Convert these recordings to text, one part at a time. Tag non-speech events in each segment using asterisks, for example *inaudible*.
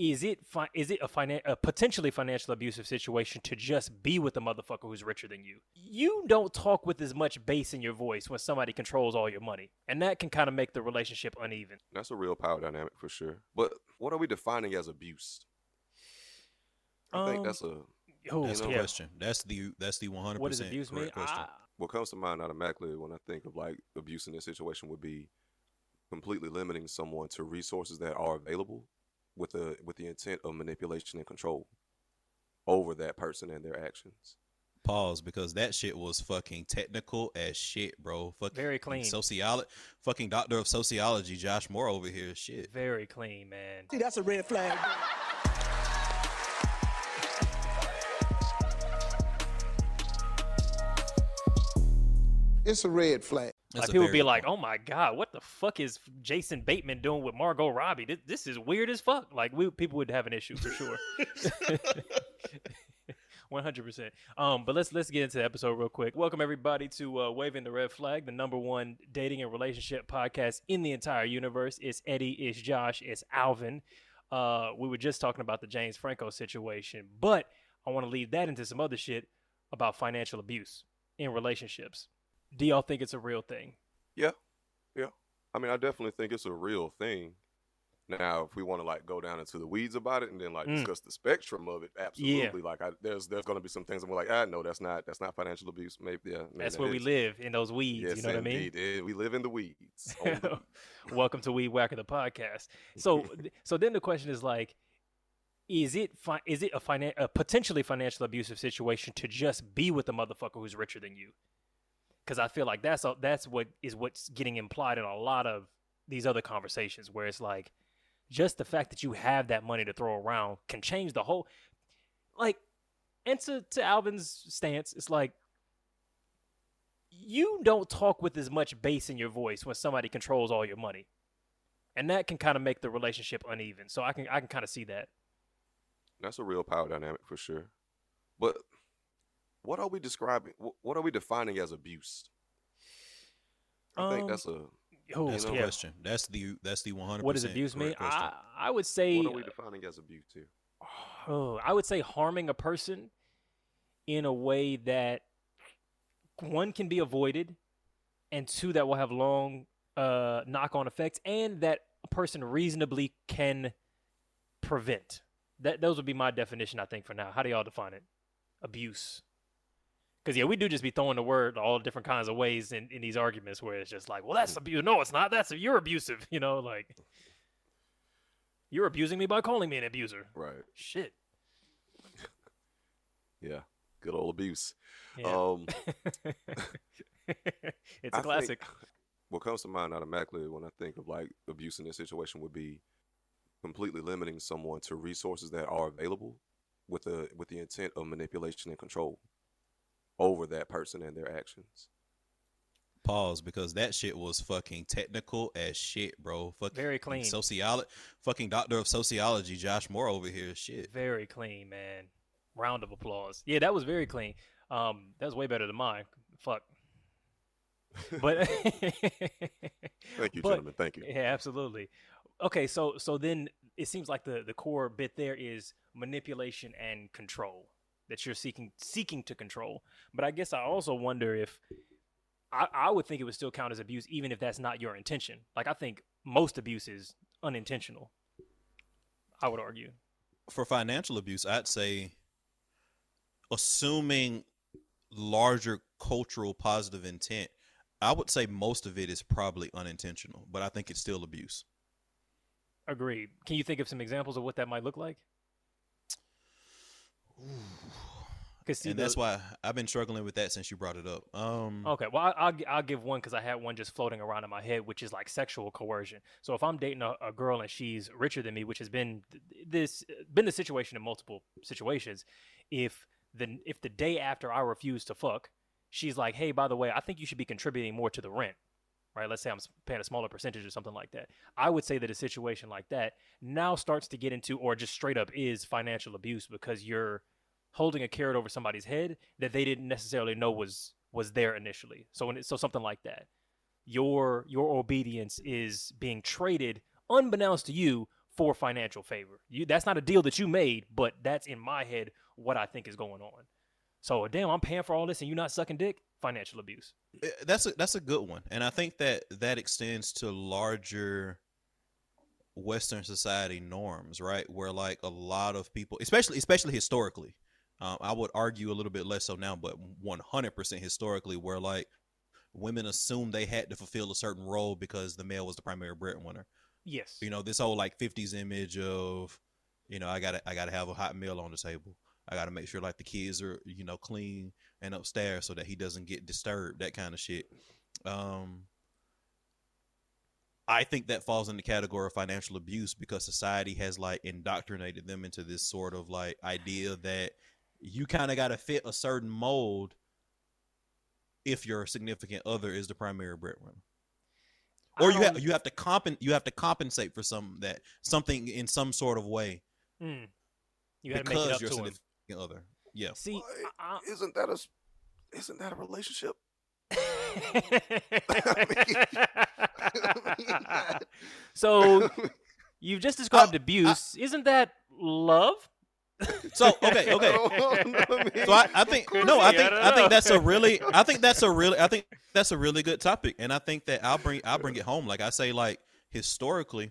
is it fi- is it a, finan- a potentially financial abusive situation to just be with a motherfucker who's richer than you? You don't talk with as much bass in your voice when somebody controls all your money, and that can kind of make the relationship uneven. That's a real power dynamic for sure. But what are we defining as abuse? I think Um, that's a Oh, That's the yeah. question. That's the that's the one hundred What does percent abuse mean? question. I, what comes to mind automatically when I think of like abuse in this situation would be completely limiting someone to resources that are available with the with the intent of manipulation and control over that person and their actions. Pause because that shit was fucking technical as shit, bro. Fucking Very clean. Sociology, fucking doctor of sociology, Josh Moore over here. Shit. very clean, man. See, that's a red flag. It's a red flag. That's like people very be like, point. "Oh my god, what the fuck is Jason Bateman doing with Margot Robbie? This, this is weird as fuck." Like we people would have an issue for sure. *laughs* *laughs* One hundred percent. Um, but let's let's get into the episode real quick. Welcome everybody to uh, Waving the Red Flag, the number one dating and relationship podcast in the entire universe. It's Eddie, it's Josh, it's Alvin. Uh, we were just talking about the James Franco situation, but I want to lead that into some other shit about financial abuse in relationships. Do y'all think it's a real thing? Yeah, yeah. I mean, I definitely think it's a real thing. Now, if we want to like go down into the weeds about it and then like Mm. discuss the spectrum of it, absolutely. Like, I, there's there's going to be some things I'm like, ah, no, that's not that's not financial abuse. Maybe yeah, maybe That's that where we live in those weeds. Yes, you know what I mean? indeed. Eh, We live in the weeds. *laughs* The. Welcome to Weed Whacker the podcast. *laughs* So, so then the question is like, is it fi- is it a finan- a potentially financial abusive situation to just be with a motherfucker who's richer than you? Because I feel like that's that's what is what's getting implied in a lot of these other conversations, where it's like, just the fact that you have that money to throw around can change the whole. Like, and to to Alvin's stance, it's like you don't talk with as much bass in your voice when somebody controls all your money. And that can kind of make the relationship uneven. So I can I can kind of see that. That's a real power dynamic for sure. But what are we describing? What are we defining as abuse? I think Um, that's a. Oh, That's the yeah. question. That's the that's the one hundred. What does abuse mean? I, I would say What are we defining as abuse here? oh, I would say harming a person in a way that one can be avoided and two that will have long uh, knock-on effects and that a person reasonably can prevent. That those would be my definition I think for now. How do y'all define it? Abuse. Because yeah, we do just be throwing the word all different kinds of ways in, in these arguments where it's just like, well, that's abuse. No, it's not. That's you're abusive. *laughs* You know, like you're abusing me by calling me an abuser. Right. Shit. *laughs* Yeah. Good old abuse. Yeah. Um, *laughs* it's a I classic. Think what comes to mind automatically when I think of like abuse in this situation would be completely limiting someone to resources that are available with the with the intent of manipulation and control over that person and their actions. Pause because that shit was fucking technical as shit, bro. Fucking Very clean. Sociology, fucking doctor of sociology, Josh Moore over here. Shit. Very clean, man. Round of applause. Yeah, that was very clean. Um, that was way better than mine. Fuck. *laughs* But Thank you, But- gentlemen. Thank you. Yeah, absolutely. Okay, so so then it seems like the the core bit there is manipulation and control that you're seeking seeking to control. But I guess I also wonder if I, I would think it would still count as abuse even if that's not your intention. Like I think most abuse is unintentional. I would argue. For financial abuse, I'd say, assuming larger cultural positive intent, I would say most of it is probably unintentional, but I think it's still abuse. Agreed. Can you think of some examples of what that might look like? Because and that's why I've been struggling with that since you brought it up. Um, Okay, well, I, I'll I'll give one because I had one just floating around in my head, which is like sexual coercion. So if I'm dating a, a girl and she's richer than me, which has been th- this been the situation in multiple situations, if the if the day after I refuse to fuck, she's like, hey, by the way, I think you should be contributing more to the rent, right? Let's say I'm paying a smaller percentage or something like that. I would say that a situation like that now starts to get into, or just straight up is financial abuse because you're holding a carrot over somebody's head that they didn't necessarily know was was there initially. So when it, so something like that, your your obedience is being traded unbeknownst to you for financial favor. You that's not a deal that you made, but that's in my head what I think is going on. So damn, I'm paying for all this and you're not sucking dick. Financial abuse. Eh, That's a that's a good one, and I think that that extends to larger Western society norms, right? Where like a lot of people, especially especially historically, um, I would argue a little bit less so now, but one hundred percent historically, where like women assumed they had to fulfill a certain role because the male was the primary breadwinner. Yes. You know, this whole like '50s image of, you know, I gotta I gotta have a hot meal on the table. I gotta make sure like the kids are you know clean and upstairs so that he doesn't get disturbed. That kind of shit. Um, I think that falls in the category of financial abuse because society has like indoctrinated them into this sort of like idea that you kind of got to fit a certain mold if your significant other is the primary breadwinner or you have you have to compen you have to compensate for some that something in some sort of way Mm. You got to make it up to him. Significant other. Yeah. See, Well, I, Isn't that a s- isn't that a relationship? I- *laughs* so you've just described abuse. Isn't that love? So okay, okay. *laughs* okay. So I, I think no, I be, I think I, think that's a really I think that's a really I think that's a really good topic, and I think that I'll bring I'll bring it home. Like I say, like historically,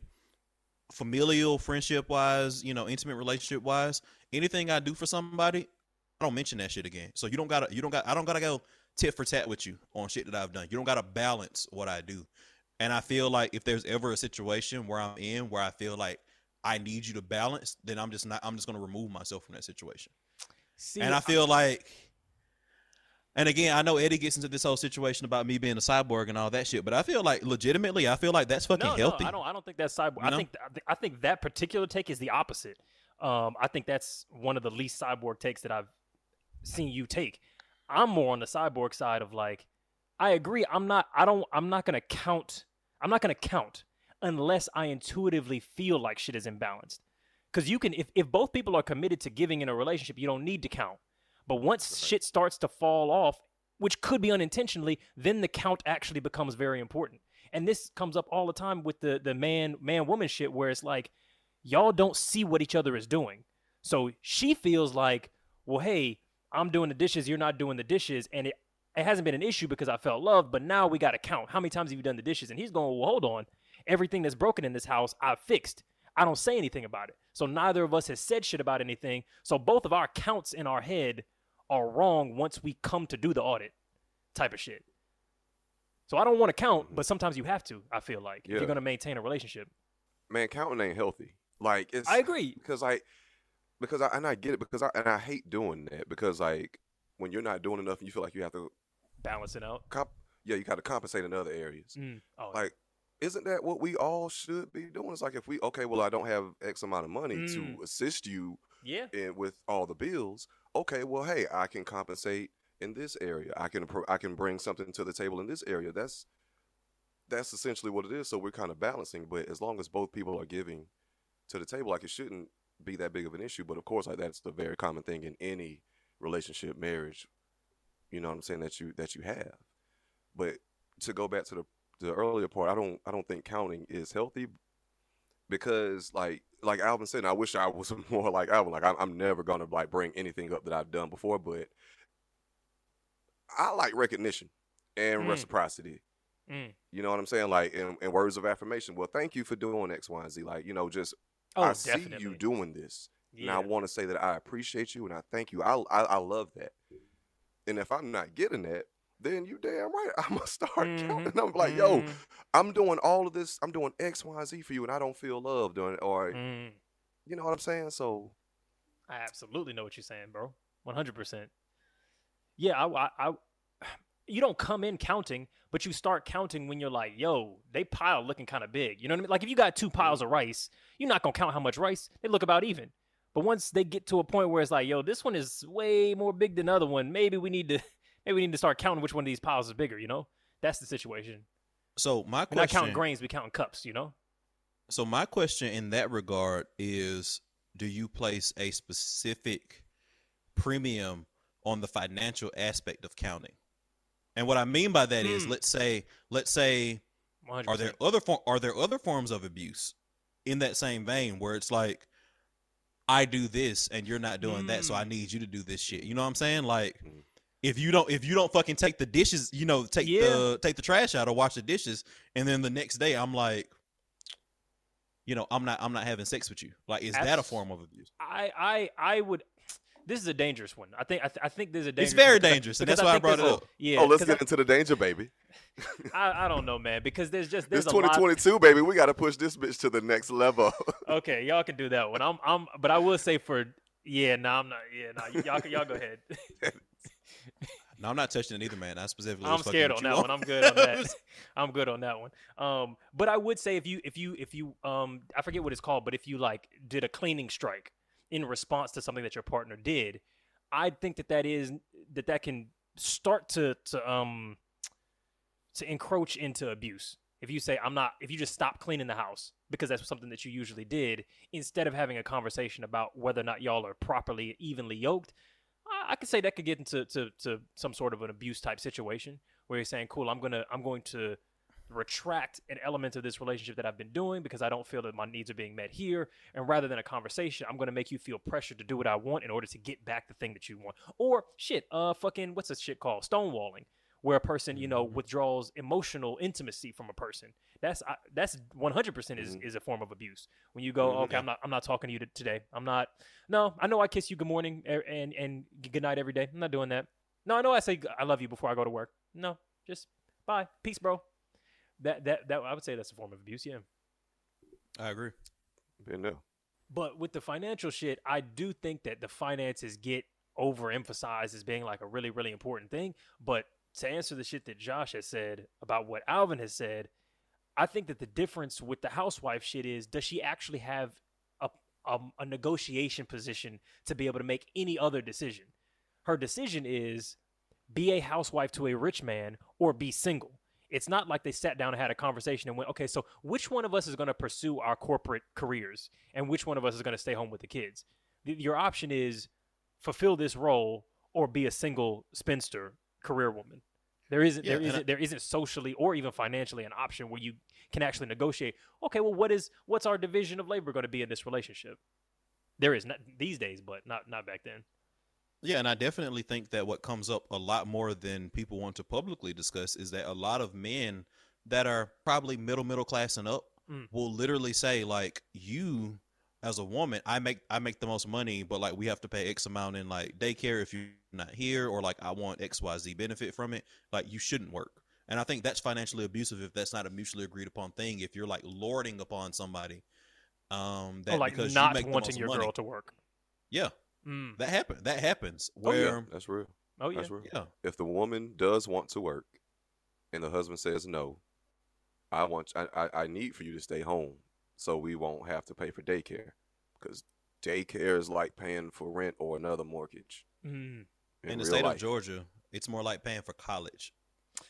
familial, friendship wise, you know, intimate relationship wise, anything I do for somebody, I don't mention that shit again. So you don't gotta you don't got I don't gotta go tit for tat with you on shit that I've done. You don't gotta balance what I do. And I feel like if there's ever a situation where I'm in where I feel like I need you to balance, then I'm just not I'm just gonna remove myself from that situation. See, And I feel like, and again, I know Eddie gets into this whole situation about me being a cyborg and all that shit, but I feel like legitimately, I feel like that's fucking no, healthy. No, I don't. I don't think that's cyborg. You I think th- I think that particular take is the opposite. Um, I think that's one of the least cyborg takes that I've seen you take. I'm more on the cyborg side of like, I agree. I'm not. I don't. I'm not gonna count. I'm not gonna count unless I intuitively feel like shit is imbalanced. Because you can, if if both people are committed to giving in a relationship, you don't need to count. But once shit starts to fall off, which could be unintentionally, then the count actually becomes very important. And this comes up all the time with the the man man woman shit where it's like y'all don't see what each other is doing. So she feels like, well, hey, I'm doing the dishes, you're not doing the dishes, and it it hasn't been an issue because I felt loved, but now we got to count. How many times have you done the dishes? And he's going, well, hold on. Everything that's broken in this house, I've fixed. I don't say anything about it. So neither of us has said shit about anything. So both of our counts in our head are wrong once we come to do the audit type of shit. So I don't want to count, but sometimes you have to, I feel like, if you're going to maintain a relationship. Man, counting ain't healthy. Like it's I agree. because I because I and I get it because I and I hate doing that because like when you're not doing enough and you feel like you have to Balance it out. comp yeah you got to compensate in other areas. Mm. Oh, Like isn't that what we all should be doing? It's like if we okay, well I don't have X amount of money Mm. to assist you yeah. in with all the bills. Okay, well hey, I can compensate in this area. I can I can bring something to the table in this area. That's that's essentially what it is. So we're kind of balancing, but as long as both people are giving to the table, like it shouldn't be that big of an issue. But of course, like that's the very common thing in any relationship, marriage. You know what I'm saying that you that you have. But to go back to the the earlier part, I don't I don't think counting is healthy because like like Alvin said, and I wish I *laughs* was more like Alvin. Like I'm, I'm never gonna like bring anything up that I've done before, but I like recognition and Mm. reciprocity. Mm. You know what I'm saying? Like in, in words of affirmation. Well, thank you for doing X, Y, and Z. Like you know, just Oh, I definitely. see you doing this, and I want to say that I appreciate you and I thank you. I, I I love that. And if I'm not getting that, then you damn right *laughs* I'm gonna start Mhm. counting. I'm like, yo, Mhm. I'm doing all of this. I'm doing X, Y, Z for you, and I don't feel loved, or, or Mm. you know what I'm saying. So I absolutely know what you're saying, bro. One hundred percent. Yeah, I, I, I, *sighs* you don't come in counting, but you start counting when you're like, yo, they pile looking kind of big. You know what I mean? Like if you got two piles of rice, you're not gonna count how much rice. They look about even. But once they get to a point where it's like, yo, this one is way more big than the other one, maybe we need to, maybe we need to start counting which one of these piles is bigger. You know, that's the situation. So my We're not counting grains, we counting cups. You know. so my question in that regard is, do you place a specific premium on the financial aspect of counting? And what I mean by that is, Hmm. let's say, let's say, 100%. are there other for, are there other forms of abuse in that same vein where it's like I do this and you're not doing that, so I Mm. need you to do this shit. You know what I'm saying? Like Mm. If you don't if you don't fucking take the dishes, you know, take Yeah. the take the trash out or wash the dishes, and then the next day I'm like, you know, I'm not I'm not having sex with you. Like, is that a form of abuse? I I I would. This is a dangerous one. I think I, th- I think there's a dangerous. It's very one because I- dangerous, and because that's why I brought there's it a- up. Yeah. oh, let's because get into the danger, baby. I, *laughs* I, I don't know, man, because there's just there's It's a lot. 2022, baby. We got to push this bitch to the next level. *laughs* Okay, y'all can do that one. I'm I'm, but I will say for yeah, no, I'm not. Yeah, no, y'all y'all go ahead. *laughs* No, I'm not touching it either, man. I specifically. I'm scared on that one. I'm good on that. *laughs* I'm good on that one. Um, but I would say if you if you if you um I forget what it's called, but if you like did a cleaning strike in response to something that your partner did, I think that that is that that can start to to um to encroach into abuse. If you say I'm not, if you just stop cleaning the house because that's something that you usually did, instead of having a conversation about whether or not y'all are properly evenly yoked, I, could say that could get into to, to some sort of an abuse type situation where you're saying, "Cool, I'm gonna I'm going to retract an element of this relationship that I've been doing because I don't feel that my needs are being met here, and rather than a conversation, I'm gonna make you feel pressured to do what I want in order to get back the thing that you want." Or shit, uh, fucking what's this shit called? Stonewalling where a person you know Mhm. withdraws emotional intimacy from a person that's I, that's 100% is, Mhm. is a form of abuse when you go Mhm. okay i'm not i'm not talking to you t- today i'm not no i know i kiss you good morning and and good night every day i'm not doing that no i know i say i love you before i go to work no just bye peace bro that that that i would say that's a form of abuse yeah I agree. Been there. but with the financial shit, I do think that the finances get overemphasized as being like a really, really important thing. But to answer the shit that Josh has said about what Alvin has said, I think that the difference with the housewife shit is does she actually have a, a, a negotiation position to be able to make any other decision? Her decision is be a housewife to a rich man or be single. It's not like they sat down and had a conversation and went, okay, so which one of us is going to pursue our corporate careers and which one of us is going to stay home with the kids? Your option is fulfill this role or be a single spinster career woman. There isn't Yeah, there and I- isn't there isn't socially or even financially an option where you can actually negotiate. Okay, well, what is what's our division of labor going to be in this relationship? There is not these days, but not not back then. Yeah, and I definitely think that what comes up a lot more than people want to publicly discuss is that a lot of men that are probably middle middle class and up Mm. will literally say like you as a woman I make I make the most money but like we have to pay X amount in like daycare if you're not here or like I want XYZ benefit from it like you shouldn't work. And I think that's financially abusive if that's not a mutually agreed upon thing if you're like lording upon somebody um that or like because not you make the wanting your money. girl to work. Yeah, Mm. that happen that happens Oh, yeah, where that's real. Oh yeah. That's real. yeah. If the woman does want to work, and the husband says no, I want, I, I, I need for you to stay home, so we won't have to pay for daycare, because daycare is like paying for rent or another mortgage. Mm. In, in the state life. of Georgia, it's more like paying for college.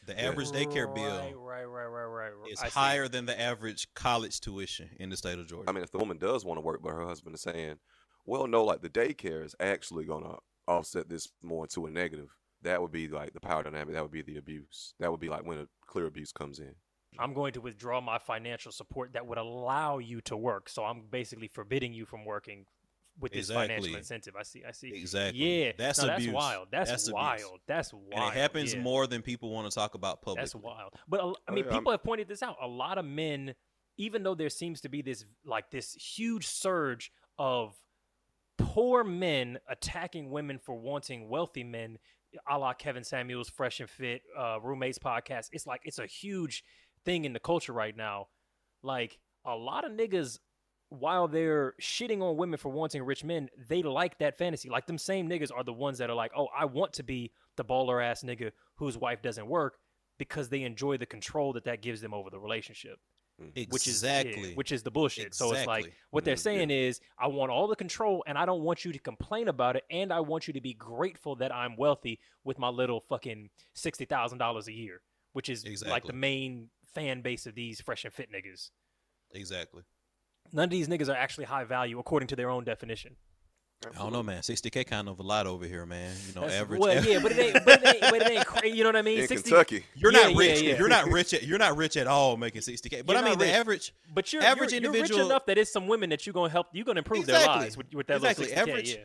The average daycare Right, bill right, right, right, right. is I see. higher than the average college tuition in the state of Georgia. I mean, if the woman does want to work, but her husband is saying, "Well, no, like the daycare is actually gonna offset this more to a negative," that would be like the power dynamic. That would be the abuse. That would be like when a clear abuse comes in. I'm going to withdraw my financial support that would allow you to work. So I'm basically forbidding you from working with this financial incentive. I see. I see. exactly. Yeah, that's no, abuse. That's wild. That's, That's abuse. wild. That's wild. and it happens yeah. more than people want to talk about publicly. That's wild. But a- I Oh, mean, yeah, I'm- people have pointed this out. A lot of men, even though there seems to be this like this huge surge of poor men attacking women for wanting wealthy men, a la Kevin Samuels, Fresh and Fit, uh, Roommates podcast. It's like it's a huge thing in the culture right now. Like a lot of niggas, while they're shitting on women for wanting rich men, they like that fantasy. Like them same niggas are the ones that are like, oh, I want to be the baller ass nigga whose wife doesn't work because they enjoy the control that that gives them over the relationship, which is yeah, exactly. which is the bullshit. So it's like what they're Mhm, yeah. saying is, I want all the control, and I don't want you to complain about it, and I want you to be grateful that I'm wealthy with my little fucking sixty thousand dollars a year, which is like the main fan base of these fresh and fit niggas. exactly. None of these niggas are actually high value according to their own definition. I don't know, man. 60k kind of a lot over here, man. You know, That's- average. Well, yeah, but it ain't, but it ain't, but it ain't crazy. You know what I mean? In 60 Kentucky, You're Yeah, not yeah, rich. yeah. You're not rich. At, you're not rich at all making 60k. But You're I mean, not the average. But you're Average you're, you're individual- rich enough that it's some women that you're gonna help. You're gonna improve their lives with, with that Exactly. little 60K. Average- yeah.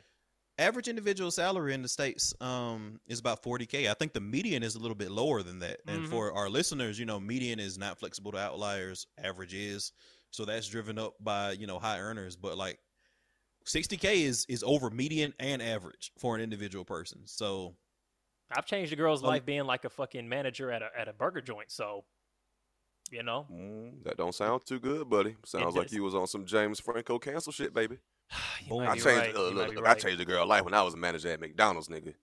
Average individual salary in the states um is about 40k i think the median is a little bit lower than that and Mhm. for our listeners you know median is not flexible to outliers average is so that's driven up by you know high earners but like 60k is is over median and average for an individual person so I've changed a girl's Um, life being like a fucking manager at a at a burger joint. So, you know, Mm, that don't sound too good, buddy. Sounds like you was on some James Franco cancel shit, baby. *sighs* you Boom. might I changed. right. uh, you might look, be right. I changed a girl life when I was a manager at McDonald's, nigga.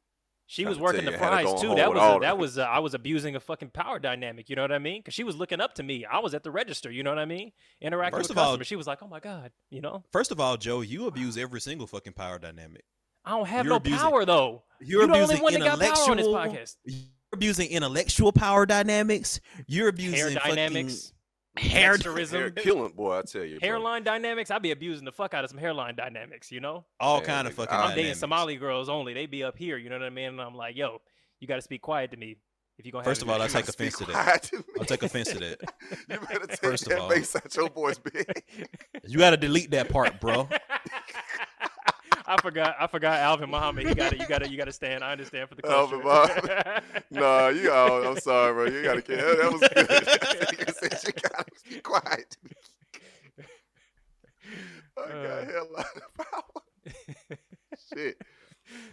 She was working you the how to fries too. That was a, that was uh, I was abusing a fucking power dynamic. You know what I mean? Because she was looking up to me. I was at the register. You know what I mean? Interacting First with of all- customers. she was like, "Oh my god," you know. first of all joe you abuse every single fucking power dynamic I don't have You're no abusing- power though. you're you the only one that got power on this podcast. you're abusing intellectual power dynamics you're abusing Hair fucking dynamics, hair texturism, Hair killing, boy. I tell you, bro. hairline dynamics. I'd be abusing the fuck out of some hairline dynamics. You know. all Man, kind of fucking I'm I'm dating dynamics. Somali girls only. They be up here. You know what I mean? And I'm like, yo, you got to speak quiet to me if you gonna. First of all. I take *laughs* offense to that. to. I'll take offense to that. *laughs* you better take First of that all. bass out your voice, *laughs* big. You got to delete that part, bro. I forgot. I forgot Alvin Muhammad. You got to You got to You got to stand. I understand for the culture. Alvin Muhammad. *laughs* nah, you. Oh, I'm sorry, bro. You gotta. That that was good. *laughs* you said you gotta be quiet. I got Uh. hell lot of power. *laughs* Shit.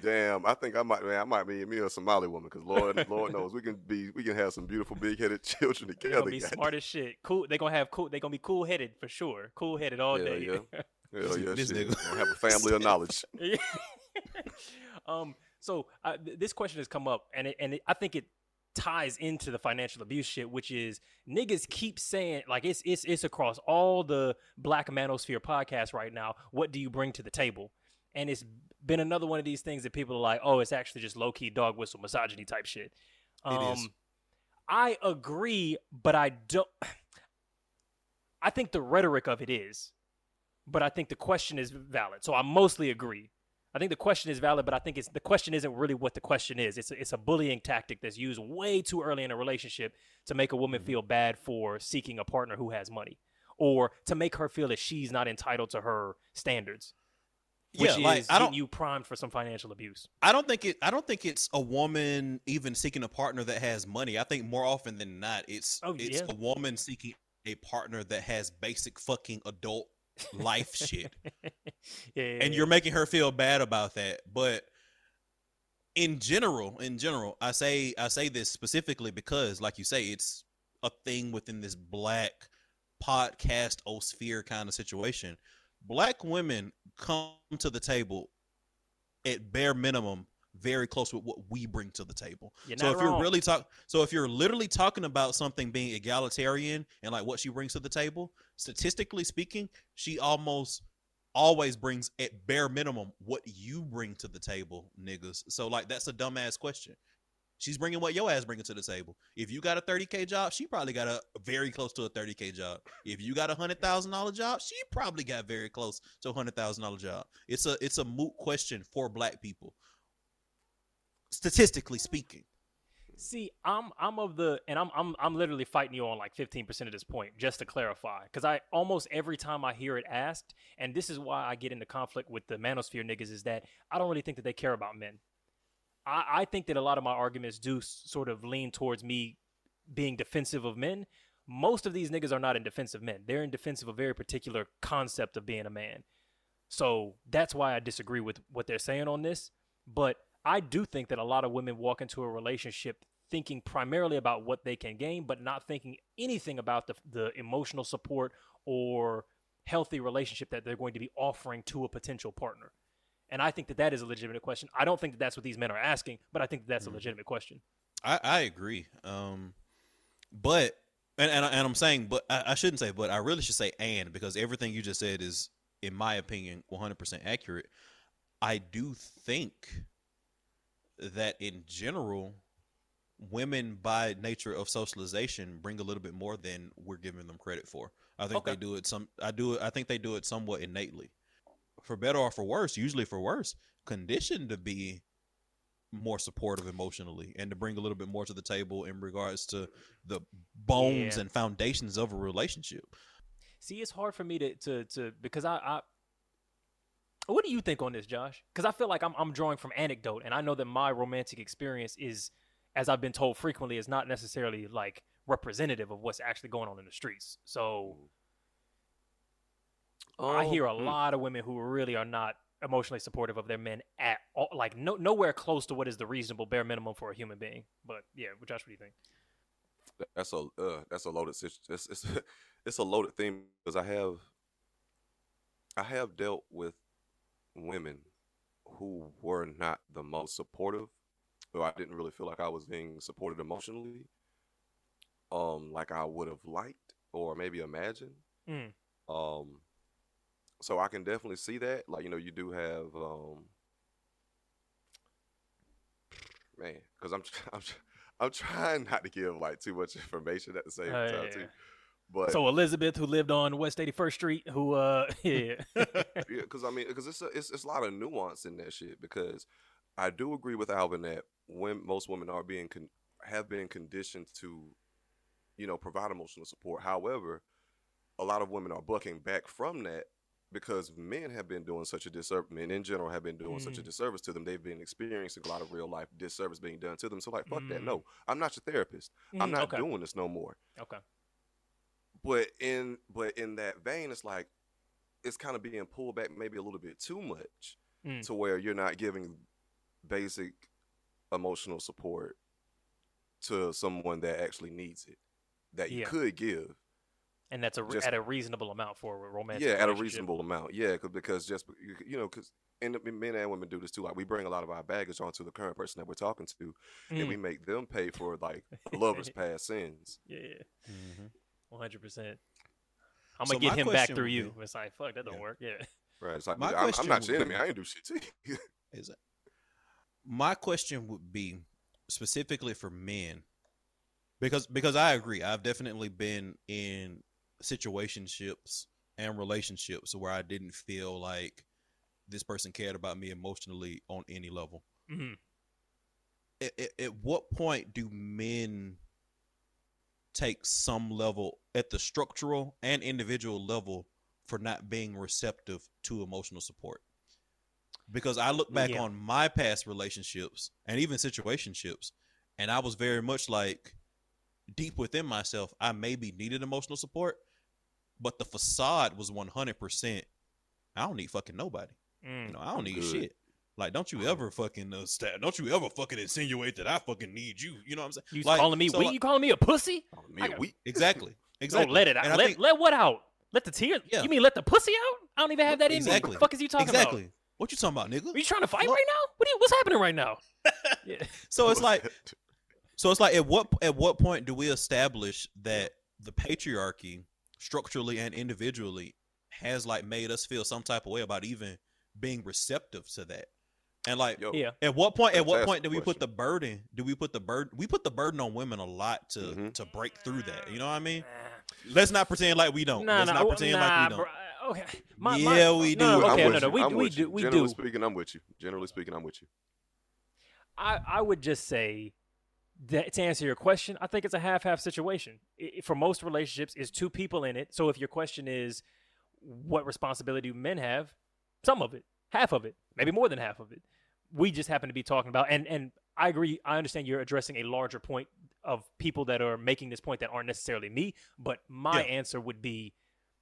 Damn, I think I might, man. I might be me a Somali woman, because Lord, Lord knows we can be, we can have some beautiful big-headed children They together. gonna be smart as shit. Cool. they're gonna have cool. they're gonna be cool headed for sure. Cool headed all Yeah, day. yeah. Hell yeah, This shit. nigga. Gonna have a *laughs* family of knowledge. *laughs* Um. So uh, th- this question has come up, and it, and it, I think it ties into the financial abuse shit, which is niggas keep saying like it's it's it's across all the Black Manosphere podcasts right now. What do you bring to the table? And it's been another one of these things that people are like, oh, it's actually just low key dog whistle misogyny type shit. It Um, is. I agree, but I don't. *sighs* I think the rhetoric of it is, but I think the question is valid. So I mostly agree. I think the question is valid, but I think it's the question isn't really what the question is. It's a, it's a bullying tactic that's used way too early in a relationship to make a woman mm-hmm. feel bad for seeking a partner who has money, or to make her feel that she's not entitled to her standards, which yeah, is like I don't, you primed for some financial abuse. I don't think it. I don't think it's a woman even seeking a partner that has money. I think more often than not, it's Oh, it's yeah. a woman seeking a partner that has basic fucking adult life shit, *laughs* yeah, and you're making her feel bad about that. But in general, in general, I say I say this specifically because, like you say, it's a thing within this black podcast o sphere kind of situation. Black women come to the table at bare minimum very close with what we bring to the table. You're so if you're really talk so if you're literally talking about something being egalitarian and like what she brings to the table, statistically speaking, she almost always brings at bare minimum what you bring to the table, niggas. So like that's a dumbass question. She's bringing what your ass bringing to the table. If you got a 30k job, she probably got a very close to a 30k job. If you got a hundred thousand dollar job, she probably got very close to a hundred thousand dollar job. It's a it's a moot question for black people, statistically speaking. See, I'm I'm of the and I'm I'm I'm literally fighting you on like 15% of this point just to clarify cuz I almost every time I hear it asked and this is why I get into conflict with the manosphere niggas is that I don't really think that they care about men. I I think that a lot of my arguments do sort of lean towards me being defensive of men. Most of these niggas are not in defense of men. They're in defense of a very particular concept of being a man. So that's why I disagree with what they're saying on this. But I do think that a lot of women walk into a relationship thinking primarily about what they can gain, but not thinking anything about the, the emotional support or healthy relationship that they're going to be offering to a potential partner. And I think that that is a legitimate question. I don't think that that's what these men are asking, but I think that that's a Mhm. legitimate question. I, I agree. Um, but and, and and I'm saying, but I, I shouldn't say, but I really should say and because everything you just said is, in my opinion, 100% accurate. I do think that in general, women by nature of socialization bring a little bit more than we're giving them credit for. I think Okay. they do it some. I do it. I think they do it somewhat innately. for better or for worse, usually for worse, conditioned to be more supportive emotionally and to bring a little bit more to the table in regards to the bones Yeah. and foundations of a relationship. See, it's hard for me to to to because I, I what do you think on this, Josh? Because I feel like I'm I'm drawing from anecdote, and I know that my romantic experience is, as I've been told frequently, is not necessarily like representative of what's actually going on in the streets. So I hear a Um, hmm. lot of women who really are not emotionally supportive of their men at all, like no nowhere close to what is the reasonable bare minimum for a human being. But yeah, Josh, what do you think? that's a uh, that's a loaded situ- it's, it's *laughs* it's a loaded theme because I have I have dealt with women who were not the most supportive, or I didn't really feel like I was being supported emotionally, um, like I would have liked or maybe imagined. Mm. Um, so I can definitely see that. Like you know, you do have um, man, because I'm *laughs* I'm I'm trying not to give like too much *laughs* information at the same Oh, time yeah, too. But So Elizabeth, who lived on West 81st Street, who uh *laughs* yeah. *laughs* yeah, because I mean, because it's a, it's it's a lot of nuance in that shit. Because I do agree with Alvin that when most women are being con- have been conditioned to, you know, provide emotional support. However, a lot of women are bucking back from that because men have been doing such a disservice. Men in general have been doing such a Mm. disservice to them. They've been experiencing a lot of real life disservice being done to them. So like, fuck that. Mm. No, I'm not your therapist. I'm Mm, not okay. doing this no more. Okay. But in but in that vein, it's like it's kind of being pulled back maybe a little bit too much Mm. to where you're not giving basic emotional support to someone that actually needs it that you Yeah. could give. And that's a re- Just- at a reasonable amount for a romantic. yeah, at a reasonable amount. yeah because because just you- you know, because and men and women do this too. Like we bring a lot of our baggage onto the current person that we're talking to, and Mm. we make them pay for like lovers' *laughs* past sins. Yeah, Mm-hmm. One hundred percent. I'm gonna get him back through you. be- It's like fuck that don't Yeah. work. Yeah. Right? It's like My nigga, I'm, I'm question not would your enemy. be- I ain't do shit to you. *laughs* Is it? My question would be specifically for men, because because I agree. I've definitely been in situationships and relationships where I didn't feel like this person cared about me emotionally on any level. hmm At, at, at what point do men take some level at the structural and individual level for not being receptive to emotional support? Because I look back Yeah. on my past relationships and even situationships, and I was very much like deep within myself, I maybe needed emotional support, but the facade was 100%. I don't need fucking nobody. You Mm. know, I don't I'm need good. shit. Like, don't you ever fucking uh, sta Don't you ever fucking insinuate that I fucking need you? You know what I'm saying? You Like, calling me so, weak? like- You calling me a pussy? Me I a got- week. Exactly. Exactly. Exactly. let it out. And Let, think- let what out? Let the tears. Yeah. You mean let the pussy out? I don't even have that in me. Exactly. What the fuck is you talking exactly. about? What you talking about, nigga? Are you trying to fight Look- right now? What are you, what's happening right now? *laughs* yeah. So it's like, so it's like, at what at what point do we establish that the patriarchy, structurally and individually, has like made us feel some type of way about even being receptive to that? And like, Yo, Yeah. At what point? At what point do we put the burden? Do we put the burden? We put the burden on women a lot to Mhm. to break through that. You know what I mean? Nah. Let's not pretend like we don't. Nah, Let's nah, not oh, pretend nah, like we don't. bro. Okay. My, my- Yeah, we do. no, I'm okay, no, no, we, I'm we do. We Generally do. speaking, I'm with you. Generally speaking, I'm with you. I, I would just say that to answer your question, I think it's a half half situation. I- I- for most relationships, is two people in it. So if your question is, what responsibility do men have? Some of it, half of it, maybe more than half of it. We just happen to be talking about, and and I agree. I understand you're addressing a larger point of people that are making this point that aren't necessarily me. But my Yeah. answer would be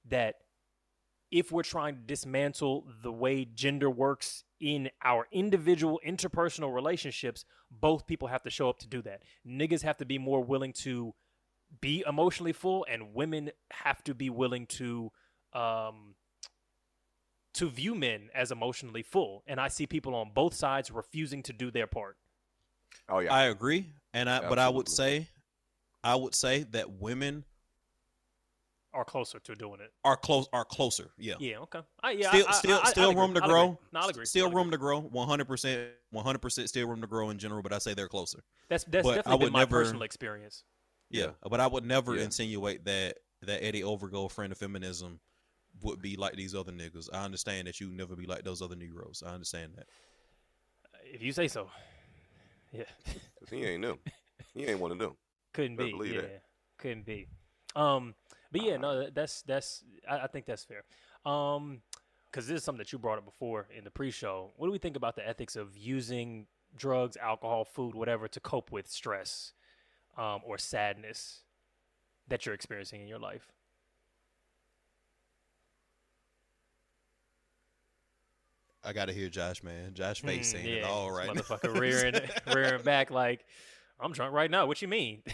that if we're trying to dismantle the way gender works in our individual interpersonal relationships, both people have to show up to do that. Niggas have to be more willing to be emotionally full, and women have to be willing to um, to view men as emotionally full. And I see people on both sides refusing to do their part. Oh yeah. I agree, and I but I would say, I would say that women Are closer to doing it. are close are closer. Yeah. Yeah. Okay. I, yeah. still, I, I- still, I- I'll still agree. room to grow. agree. No, I'll agree. Still I'll agree. room to grow. One hundred percent. One hundred percent. Still room to grow in general. But I say they're closer. That's that's but I definitely been would my never- personal experience. Yeah. Yeah. But I would never Yeah. insinuate that that Eddie Overgold friend of feminism would be like these other niggas. I understand that you never be like those other Negroes. I understand that. If you say so. Yeah. *laughs* 'Cause he ain't new. He ain't one of them. Couldn't Better be. believe Yeah. that. Couldn't be. Um, but yeah, no, that's that's. I, I think that's fair. Um, because this is something that you brought up before in the pre-show. What do we think about the ethics of using drugs, alcohol, food, whatever, to cope with stress, um, or sadness that you're experiencing in your life? I gotta hear Josh, man. Josh face Mm, saying it yeah, all this right. now. Motherfucker rearing *laughs* rearing back like I'm drunk right now. What you mean? *laughs*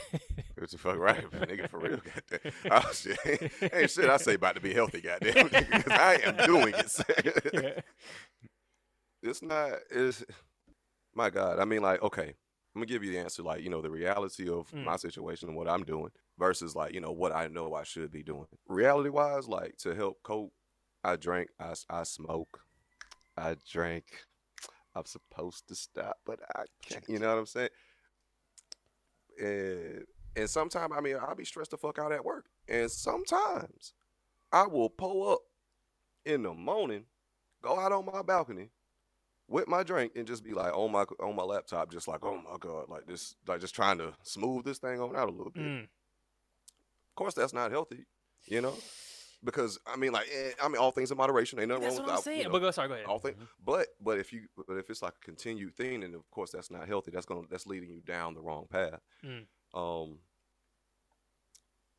What the fuck, right, nigga? For real, goddamn. Oh shit, *laughs* ain't shit I say about to be healthy, goddamn, because I am doing it. Yeah. it's not. It's my God. I mean, like, okay, I'm gonna give you the answer. Like, you know, the reality of Mm. my situation and what I'm doing versus like, you know, what I know I should be doing. Reality wise, like to help cope, I drink, I I smoke, I drink. I'm supposed to stop, but I can't. You know what I'm saying? And and sometimes, I mean, I'll be stressed the fuck out at work, and sometimes I will pull up in the morning, go out on my balcony with my drink, and just be like on my on my laptop, just like, oh my god, like this, like just trying to smooth this thing on out a little bit. Mm. Of course, that's not healthy, you know, because I mean, like, eh, I mean, all things in moderation. Ain't nothing That's wrong what with I'm that, you know, But go sorry, go ahead. all thing, but but if you but if it's like a continued thing, then of course that's not healthy. That's gonna that's leading you down the wrong path. Mm. Um.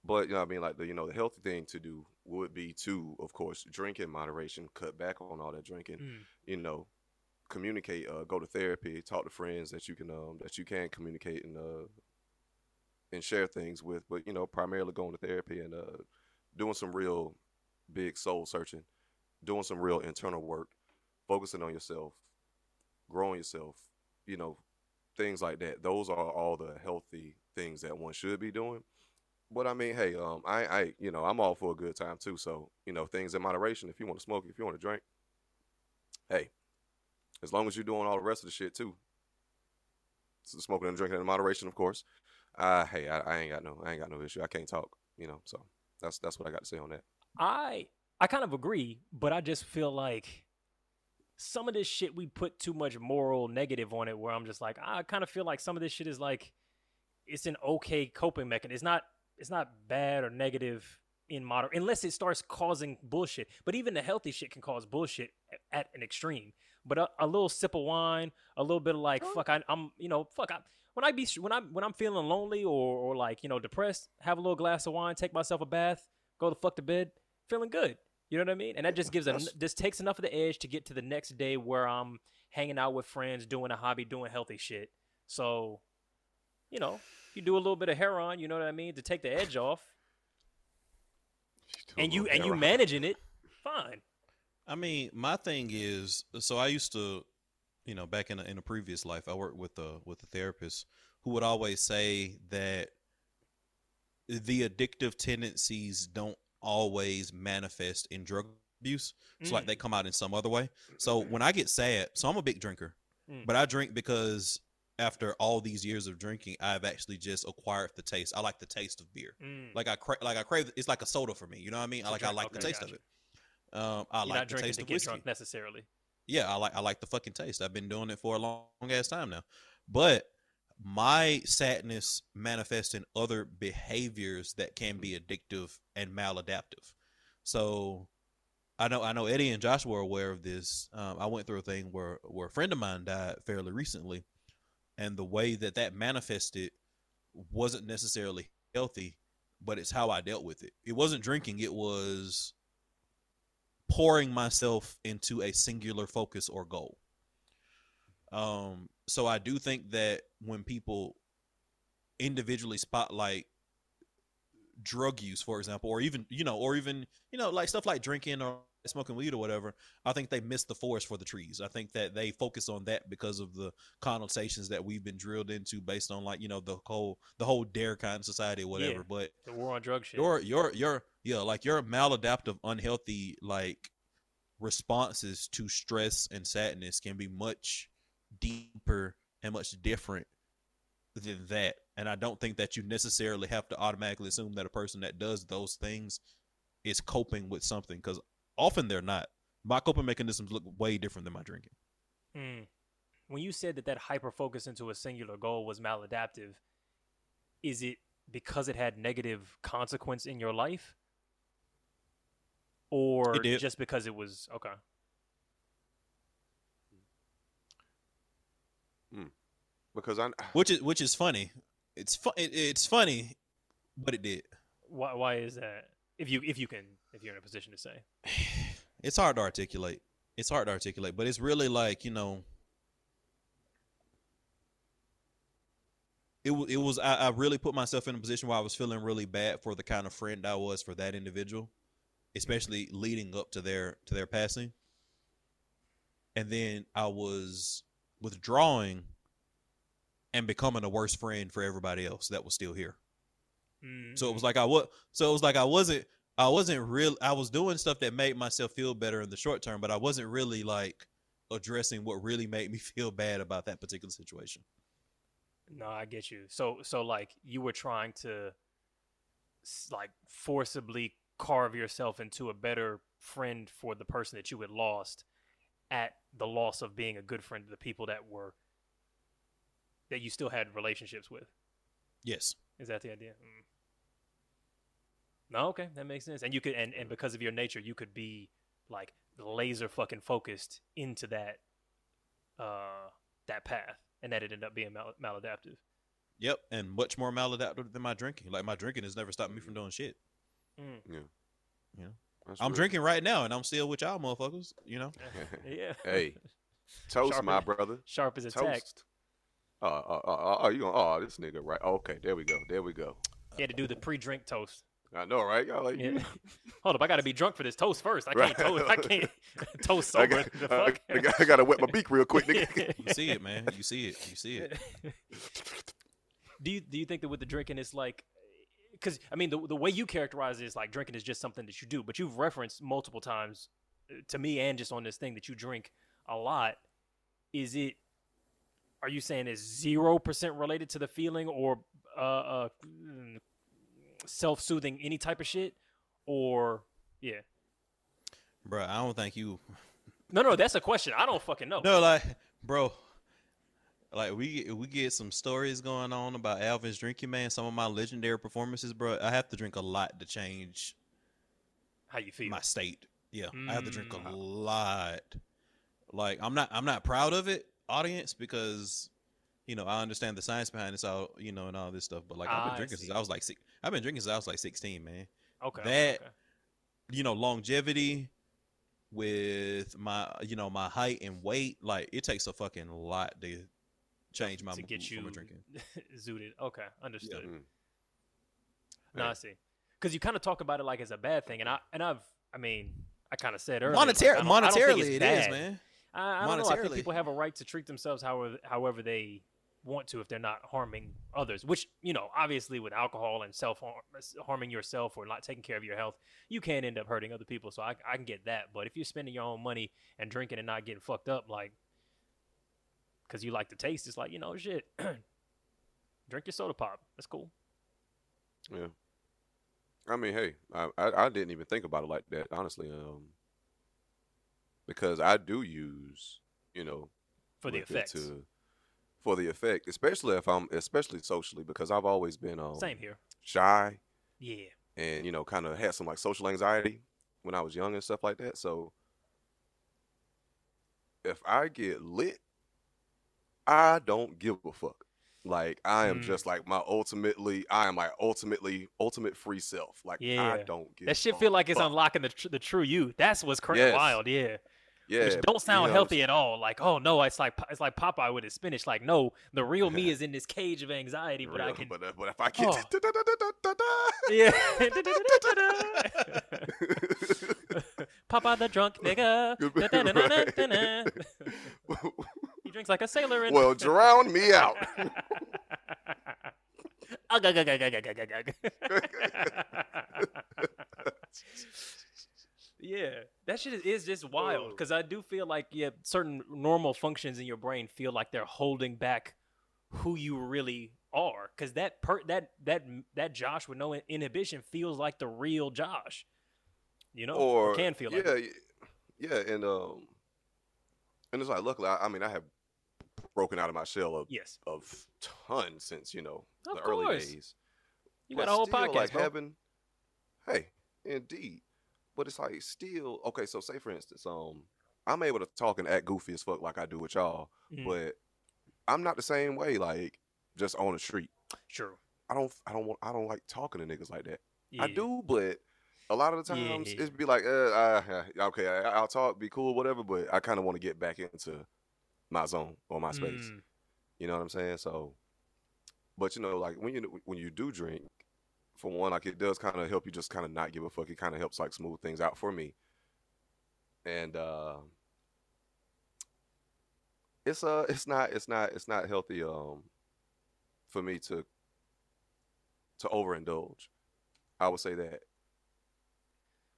But you know, I mean, like the you know the healthy thing to do would be to, of course, drink in moderation, cut back on all that drinking. Mm. You know, communicate, uh, go to therapy, talk to friends that you can um that you can communicate and uh and share things with. But you know, primarily going to therapy and uh doing some real big soul searching, doing some real internal work, focusing on yourself, growing yourself, you know, things like that. Those are all the healthy things that one should be doing. But I mean, hey, um, I, I, you know, I'm all for a good time too. So, you know, things in moderation. If you want to smoke, if you want to drink, hey, as long as you're doing all the rest of the shit too, so smoking and drinking in moderation, of course. Uh, hey, I, I ain't got no, I ain't got no issue. I can't talk, you know. So that's that's what I got to say on that. I I kind of agree, but I just feel like some of this shit we put too much moral negative on it where I'm just like I kind of feel like some of this shit is like it's an okay coping mechanism. It's not it's not bad or negative in moder unless it starts causing bullshit. But even the healthy shit can cause bullshit a- at an extreme. But a, a little sip of wine, a little bit of like fuck I, I'm you know fuck I, when I be when I when I'm feeling lonely or or like you know depressed, have a little glass of wine, take myself a bath, go the fuck to bed, feeling good. You know what I mean? And that just gives a this takes enough of the edge to get to the next day where I'm hanging out with friends, doing a hobby, doing healthy shit. So, you know, you do a little bit of hair on, you know what I mean, to take the edge off, and you and you managing it, fine. I mean, my thing is, so I used to, you know, back in a, in a previous life, I worked with a with a therapist who would always say that the addictive tendencies don't always manifest in drug abuse. It's like Mm. they come out in some other way. So when I get sad, so I'm a big drinker, Mm. but I drink because after all these years of drinking, I've actually just acquired the taste. I like the taste of beer. Mm. Like I cra- like I crave. It's like a soda for me. You know what I mean? I like I like the taste gotcha. of it. Um, I You're like the taste to of get whiskey. drunk necessarily. Yeah, I like I like the fucking taste. I've been doing it for a long, long ass time now. But my sadness manifests in other behaviors that can be addictive and maladaptive. So I know I know Eddie and Joshua are aware of this. Um, I went through a thing where where a friend of mine died fairly recently, and the way that that manifested wasn't necessarily healthy, but it's how I dealt with it. It wasn't drinking; it was pouring myself into a singular focus or goal. Um, so I do think that when people individually spotlight drug use, for example, or even you know, or even you know, like stuff like drinking or smoking weed or whatever, I think they miss the forest for the trees. I think that they focus on that because of the connotations that we've been drilled into based on like you know the whole the whole DARE kind of society or whatever. Yeah. But The war on drug shit. your your your yeah like your maladaptive unhealthy like responses to stress and sadness can be much deeper and much different than that and i don't think that you necessarily have to automatically assume that a person that does those things is coping with something because often they're not. My coping mechanisms look way different than my drinking. Mm. When you said that that hyper focus into a singular goal was maladaptive, is it because it had negative consequence in your life, or It did. just because it was okay? because I *sighs* Which is which is funny. It's fu- it, it's funny, but it did. Why? Why is that? If you if you can if you're in a position to say, *sighs* It's hard to articulate. It's hard to articulate, but it's really like you know. It, it was I, I really put myself in a position where I was feeling really bad for the kind of friend I was for that individual, especially leading up to their to their passing. And then I was withdrawing and becoming a worse friend for everybody else that was still here. Mm So it was like I was. So it was like I wasn't. I wasn't real. I was doing stuff that made myself feel better in the short term, but I wasn't really like addressing what really made me *laughs* feel bad about that particular situation. No, I get you. So so like you were trying to like forcibly carve yourself into a better friend for the person that you had lost at the loss of being a good friend to the people that were that you still had relationships with. Yes. Is that the idea? Mm. No, okay, that makes sense. And you could and, and because of your nature, you could be like laser fucking focused into that uh that path and that it ended up being mal- maladaptive. Yep. And much more maladaptive than my drinking. Like my drinking has never stopped me from mm. doing shit. Mm. that's I'm real. drinking right now, and I'm still with y'all, motherfuckers. You know. *laughs* Yeah. *laughs* Hey, toast, Sharp my as- brother. Sharp as a tack. Toast. Oh, oh, oh, oh, you gonna? Oh, this nigga, right? Okay, there we go. There we go. He had to do the pre-drink toast. I know, right? Y'all like, Yeah. *laughs* Hold up, I got to be drunk for this toast first. I can't toast. I can't *laughs* *laughs* toast I sober. got, the I, fuck? I got- I gotta wet my beak real quick, nigga. You see it, man. You see it. You see it. do you do you think that with the drinking it's like because I mean the the way you characterize it is like drinking is just something that you do, but you've referenced multiple times uh, to me and just on this thing that you drink a lot. Is it? Are you saying it's zero percent related to the feeling or uh, uh self soothing any type of shit, or yeah? Bro, I don't think you. No, no, that's a question. I don't fucking know. No, like, bro, like we we get some stories going on about Alvin's drinking, man. Some of my legendary performances, bro. I have to drink a lot to change How you feel? my state. Yeah, I have to drink Mm. a lot. Like I'm not I'm not proud of it, audience, because you know I understand the science behind this all you know and all this stuff. But like I've been I drinking since. I was like six. I've been drinking since I was like 16, man. okay, that- okay. You know longevity with my you know my height and weight. Like it takes a fucking lot to change my to mood get you a drinking. *laughs* zooted. Okay, understood. No, Yeah. I see. Because you kind of talk about it like it's a bad thing, and I and I've I mean I kind of said earlier, like, Monetar- I don't- I don't think monetarily, it's it is, bad. man. I, I don't know. I think Monetarily. people have a right to treat themselves however however they want to if they're not harming others. Which you know, obviously, with alcohol and self harming yourself or not taking care of your health, you can end up hurting other people. So I I can get that. But if you're spending your own money and drinking and not getting fucked up, like because you like the taste, it's like you know shit. *clears throat* Drink your soda pop. That's cool. Yeah. I mean, hey, I, I I didn't even think about it like that, honestly. Um, because I do use, you know, For the effects. to for the effect, especially if I'm, especially socially, because I've always been um Same here. shy Yeah. and you know, kind of had some like social anxiety when I was young and stuff like that. So if I get lit, I don't give a fuck. Like I am Mm. just like my ultimately, I am my ultimately ultimate free self. Like yeah. I don't give That shit feel like it's unlocking the tr- the true you. That's what's crazy, Yes. wild. Yeah. Yeah, Which don't you sound know, healthy at all. Like, oh no, it's like it's like Popeye with his spinach. Like, no, the real me is in this cage of anxiety, but I can. But, uh, but if I Oh. da-da-da-da-da-da, Yeah. Popeye the drunk nigga. He drinks like a sailor. And... well, drown me out. Yeah, that shit is, just wild because I do feel like yeah, certain normal functions in your brain feel like they're holding back who you really are. Because that per that that that Josh with no inhibition feels like the real Josh. You know, or, can feel yeah, like. yeah, and um, and it's like luckily, I, I mean, I have broken out of my shell of Yes, of tons since you know Of the early days. you But got a whole podcast, like bro. having, hey, indeed, but it's like still okay. So say for instance, um, I'm able to talk and act goofy as fuck like I do with y'all, Mhm. but I'm not the same way. Like just on the street, Sure. I don't, I don't want, I don't like talking to niggas like that. I do, but a lot of the Yeah. times it's be like, uh, okay, I, I'll talk, be cool, whatever. But I kind of want to get back into my zone or my space. Mm, You know what I'm saying? So, but you know, like when you when you do drink, for one, like it does kind of help you just kind of not give a fuck. It kind of helps like smooth things out for me. And uh it's uh it's not it's not it's not healthy um for me to to overindulge. I would say that.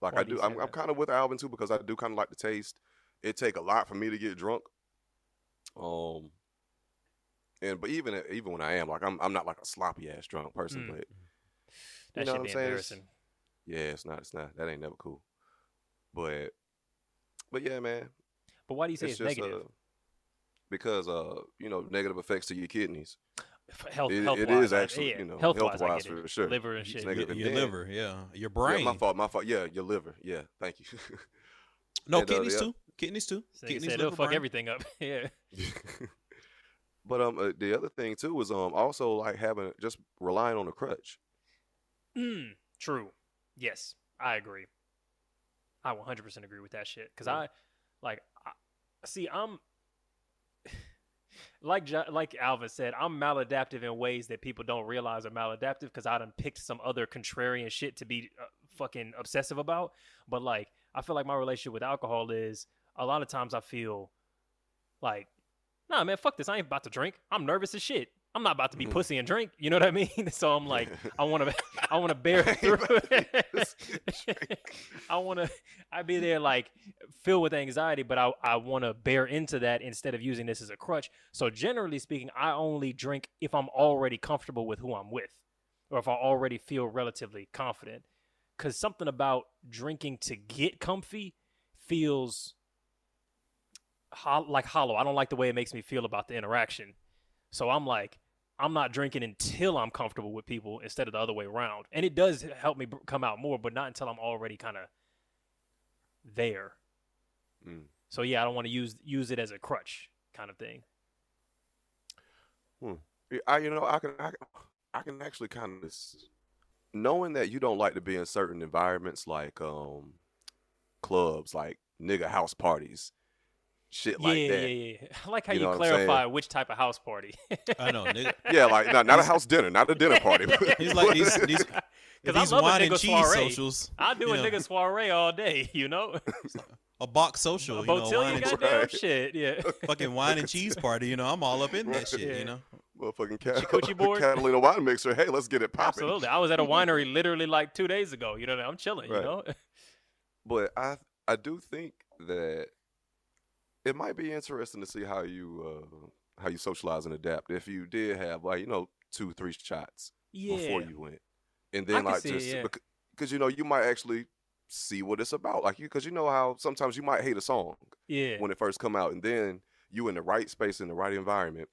Like Why I do do, I'm, I'm kind of with Alvin too because I do kind of like the taste. It take a lot for me to get drunk. Um, and but even even when I am like I'm I'm not like a sloppy ass drunk person, Mm. but that know should what be I'm saying? Embarrassing. yeah, it's not it's not that ain't never cool. But but yeah, man, But why do you say it's it's, just negative? uh because uh you know negative effects to your kidneys. F- health, it- health it wise, is I- actually, yeah, you know, health-wise, I health-wise get it. for sure. liver and It's shit. negative. Your, your then- liver, yeah, your Yeah, brain. my fault, my fault. Yeah, your liver. Yeah, thank you. *laughs* No, And, uh, kidneys yeah. too. Kidneys too. So nigga Kidneys, said liver, it'll fuck brain. everything up. *laughs* yeah. *laughs* but um, uh, the other thing too is um also like having just relying on a crutch. Mm, true. Yes, I agree. I 100% agree with that shit. Cause Yeah. I, like, I, see, I'm *laughs* like like Alvin said, I'm maladaptive in ways that people don't realize are maladaptive. Cause I done picked some other contrarian shit to be uh, fucking obsessive about. But like, I feel like my relationship with alcohol is a lot of times I feel like, nah, man, fuck this. I ain't about to drink. I'm nervous as shit. I'm not about to be *laughs* pussy and drink. You know what I mean? *laughs* So I'm like, I want to, *laughs* I want to bear through. about be pussy and drink. I want to, I be there like filled with anxiety, but I, I want to bear into that instead of using this as a crutch. So generally speaking, I only drink if I'm already comfortable with who I'm with, or if I already feel relatively confident. Cause something about drinking to get comfy feels hol- like hollow. I don't like the way it makes me feel about the interaction. So I'm like, I'm not drinking until I'm comfortable with people instead of the other way around. And it does help me come out more, but not until I'm already kind of there. Mm. So yeah, I don't want to use use it as a crutch kind of thing. Yeah, I you know I can I, can- I can actually kind of knowing that you don't like to be in certain environments like um clubs like nigga house parties shit like yeah, that yeah, yeah. *laughs* I like how You you, know what clarify which type of house party. *laughs* I know, *laughs* nigga. yeah like not, not a house dinner not a dinner party He's like these these, Because I these love a wine and nigga cheese soiree. socials. I do a know, nigga soiree all day, you know. a box social, a you know, Botillion wine and che- goddamn Right. shit, yeah. fucking wine and cheese party. You know, I'm all up in that shit. Yeah. You know, motherfucking Coochie Cat- board? Catalina wine mixer hey let's get it popping Absolutely. I was at a winery literally like two days ago. You know, I'm chilling. Right. You know. but I I do think that it might be interesting to see how you uh how you socialize and adapt if you did have like you know two three shots Yeah. before you went, and I then like see it, just yeah. because you know you might actually see what it's about, like you because you know how sometimes you might hate a song Yeah. when it first come out, and then you in the right space in the right environment,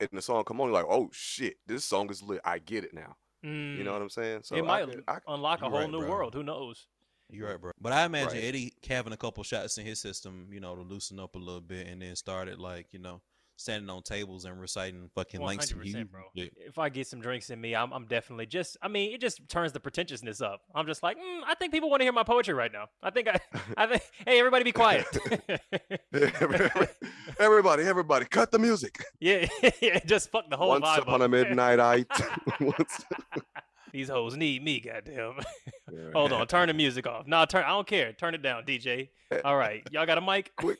and the song come on, you're like oh shit, this song is lit, I get it now. You know Mm. what I'm saying? So it I might could- I, unlock a whole right, new bro. world. Who knows? You're right, bro. But I imagine Right. Eddy having a couple shots in his system, you know, to loosen up a little bit, and then started like you know standing on tables and reciting fucking Langston 100%, Hughes. bro. shit. If I get some drinks in me, I'm, I'm definitely just. I mean, it just turns the pretentiousness up. I'm just like, mm, I think people want to hear my poetry right now. I think I, *laughs* I think. Hey, everybody, be quiet. *laughs* everybody, everybody, cut the music. *laughs* yeah, yeah, just fuck the whole Once vibe upon up. a midnight, I. These hoes need me, goddamn. Yeah, Hold on, turn the music off. No, turn. I don't care. Turn it down, DJ. All right, y'all got a mic? *laughs* Quick.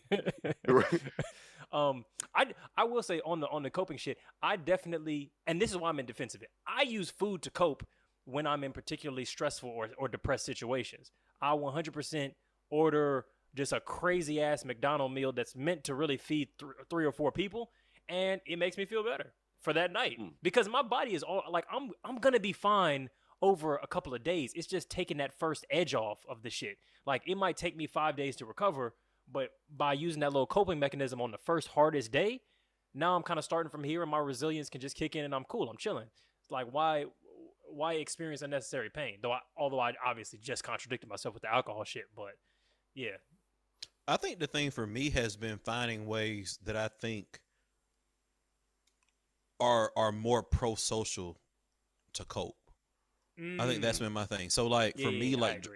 *laughs* um, I I will say on the on the coping shit, I definitely, and this is why I'm in defense of it. I use food to cope when I'm in particularly stressful or, or depressed situations. I 100% order just a crazy ass McDonald meal that's meant to really feed th- three or four people, and it makes me feel better for that night Mm. because my body is all like I'm I'm gonna be fine over a couple of days. It's just taking that first edge off of the shit. Like it might take me five days to recover, but by using that little coping mechanism on the first hardest day, now I'm kind of starting from here and my resilience can just kick in and I'm cool. I'm chilling. Like why why experience unnecessary pain? Though I, although I obviously just contradicted myself with the alcohol shit, but yeah. I think the thing for me has been finding ways that I think are are more pro social to cope. I think that's been my thing. So like for me, I like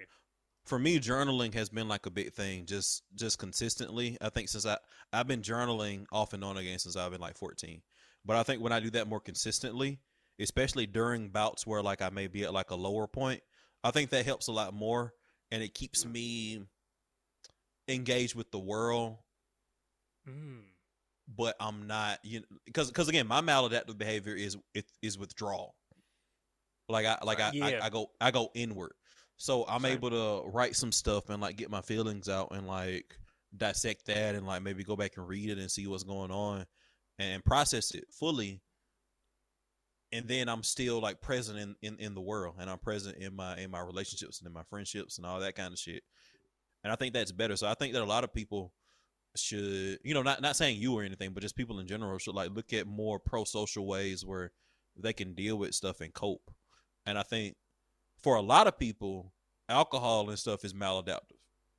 for me, journaling has been like a big thing. Just just consistently. I think since I I've been journaling off and on again since I've been like fourteen. But I think when I do that more consistently, especially during bouts where like I may be at like a lower point, I think that helps a lot more, and it keeps me engaged with the world Mm. but I'm not you know because because again my maladaptive behavior is it is withdrawal. Like I like uh, I, Yeah. I I go I go inward. So I'm Same. able to write some stuff and like get my feelings out and like dissect that and like maybe go back and read it and see what's going on and process it fully. And then I'm still like present in, in, in the world and I'm present in my in my relationships and in my friendships and all that kind of shit. And I think that's better. So I think that a lot of people should you know not not saying you or anything but just people in general should like look at more pro social ways where they can deal with stuff and cope and i think for a lot of people alcohol and stuff is maladaptive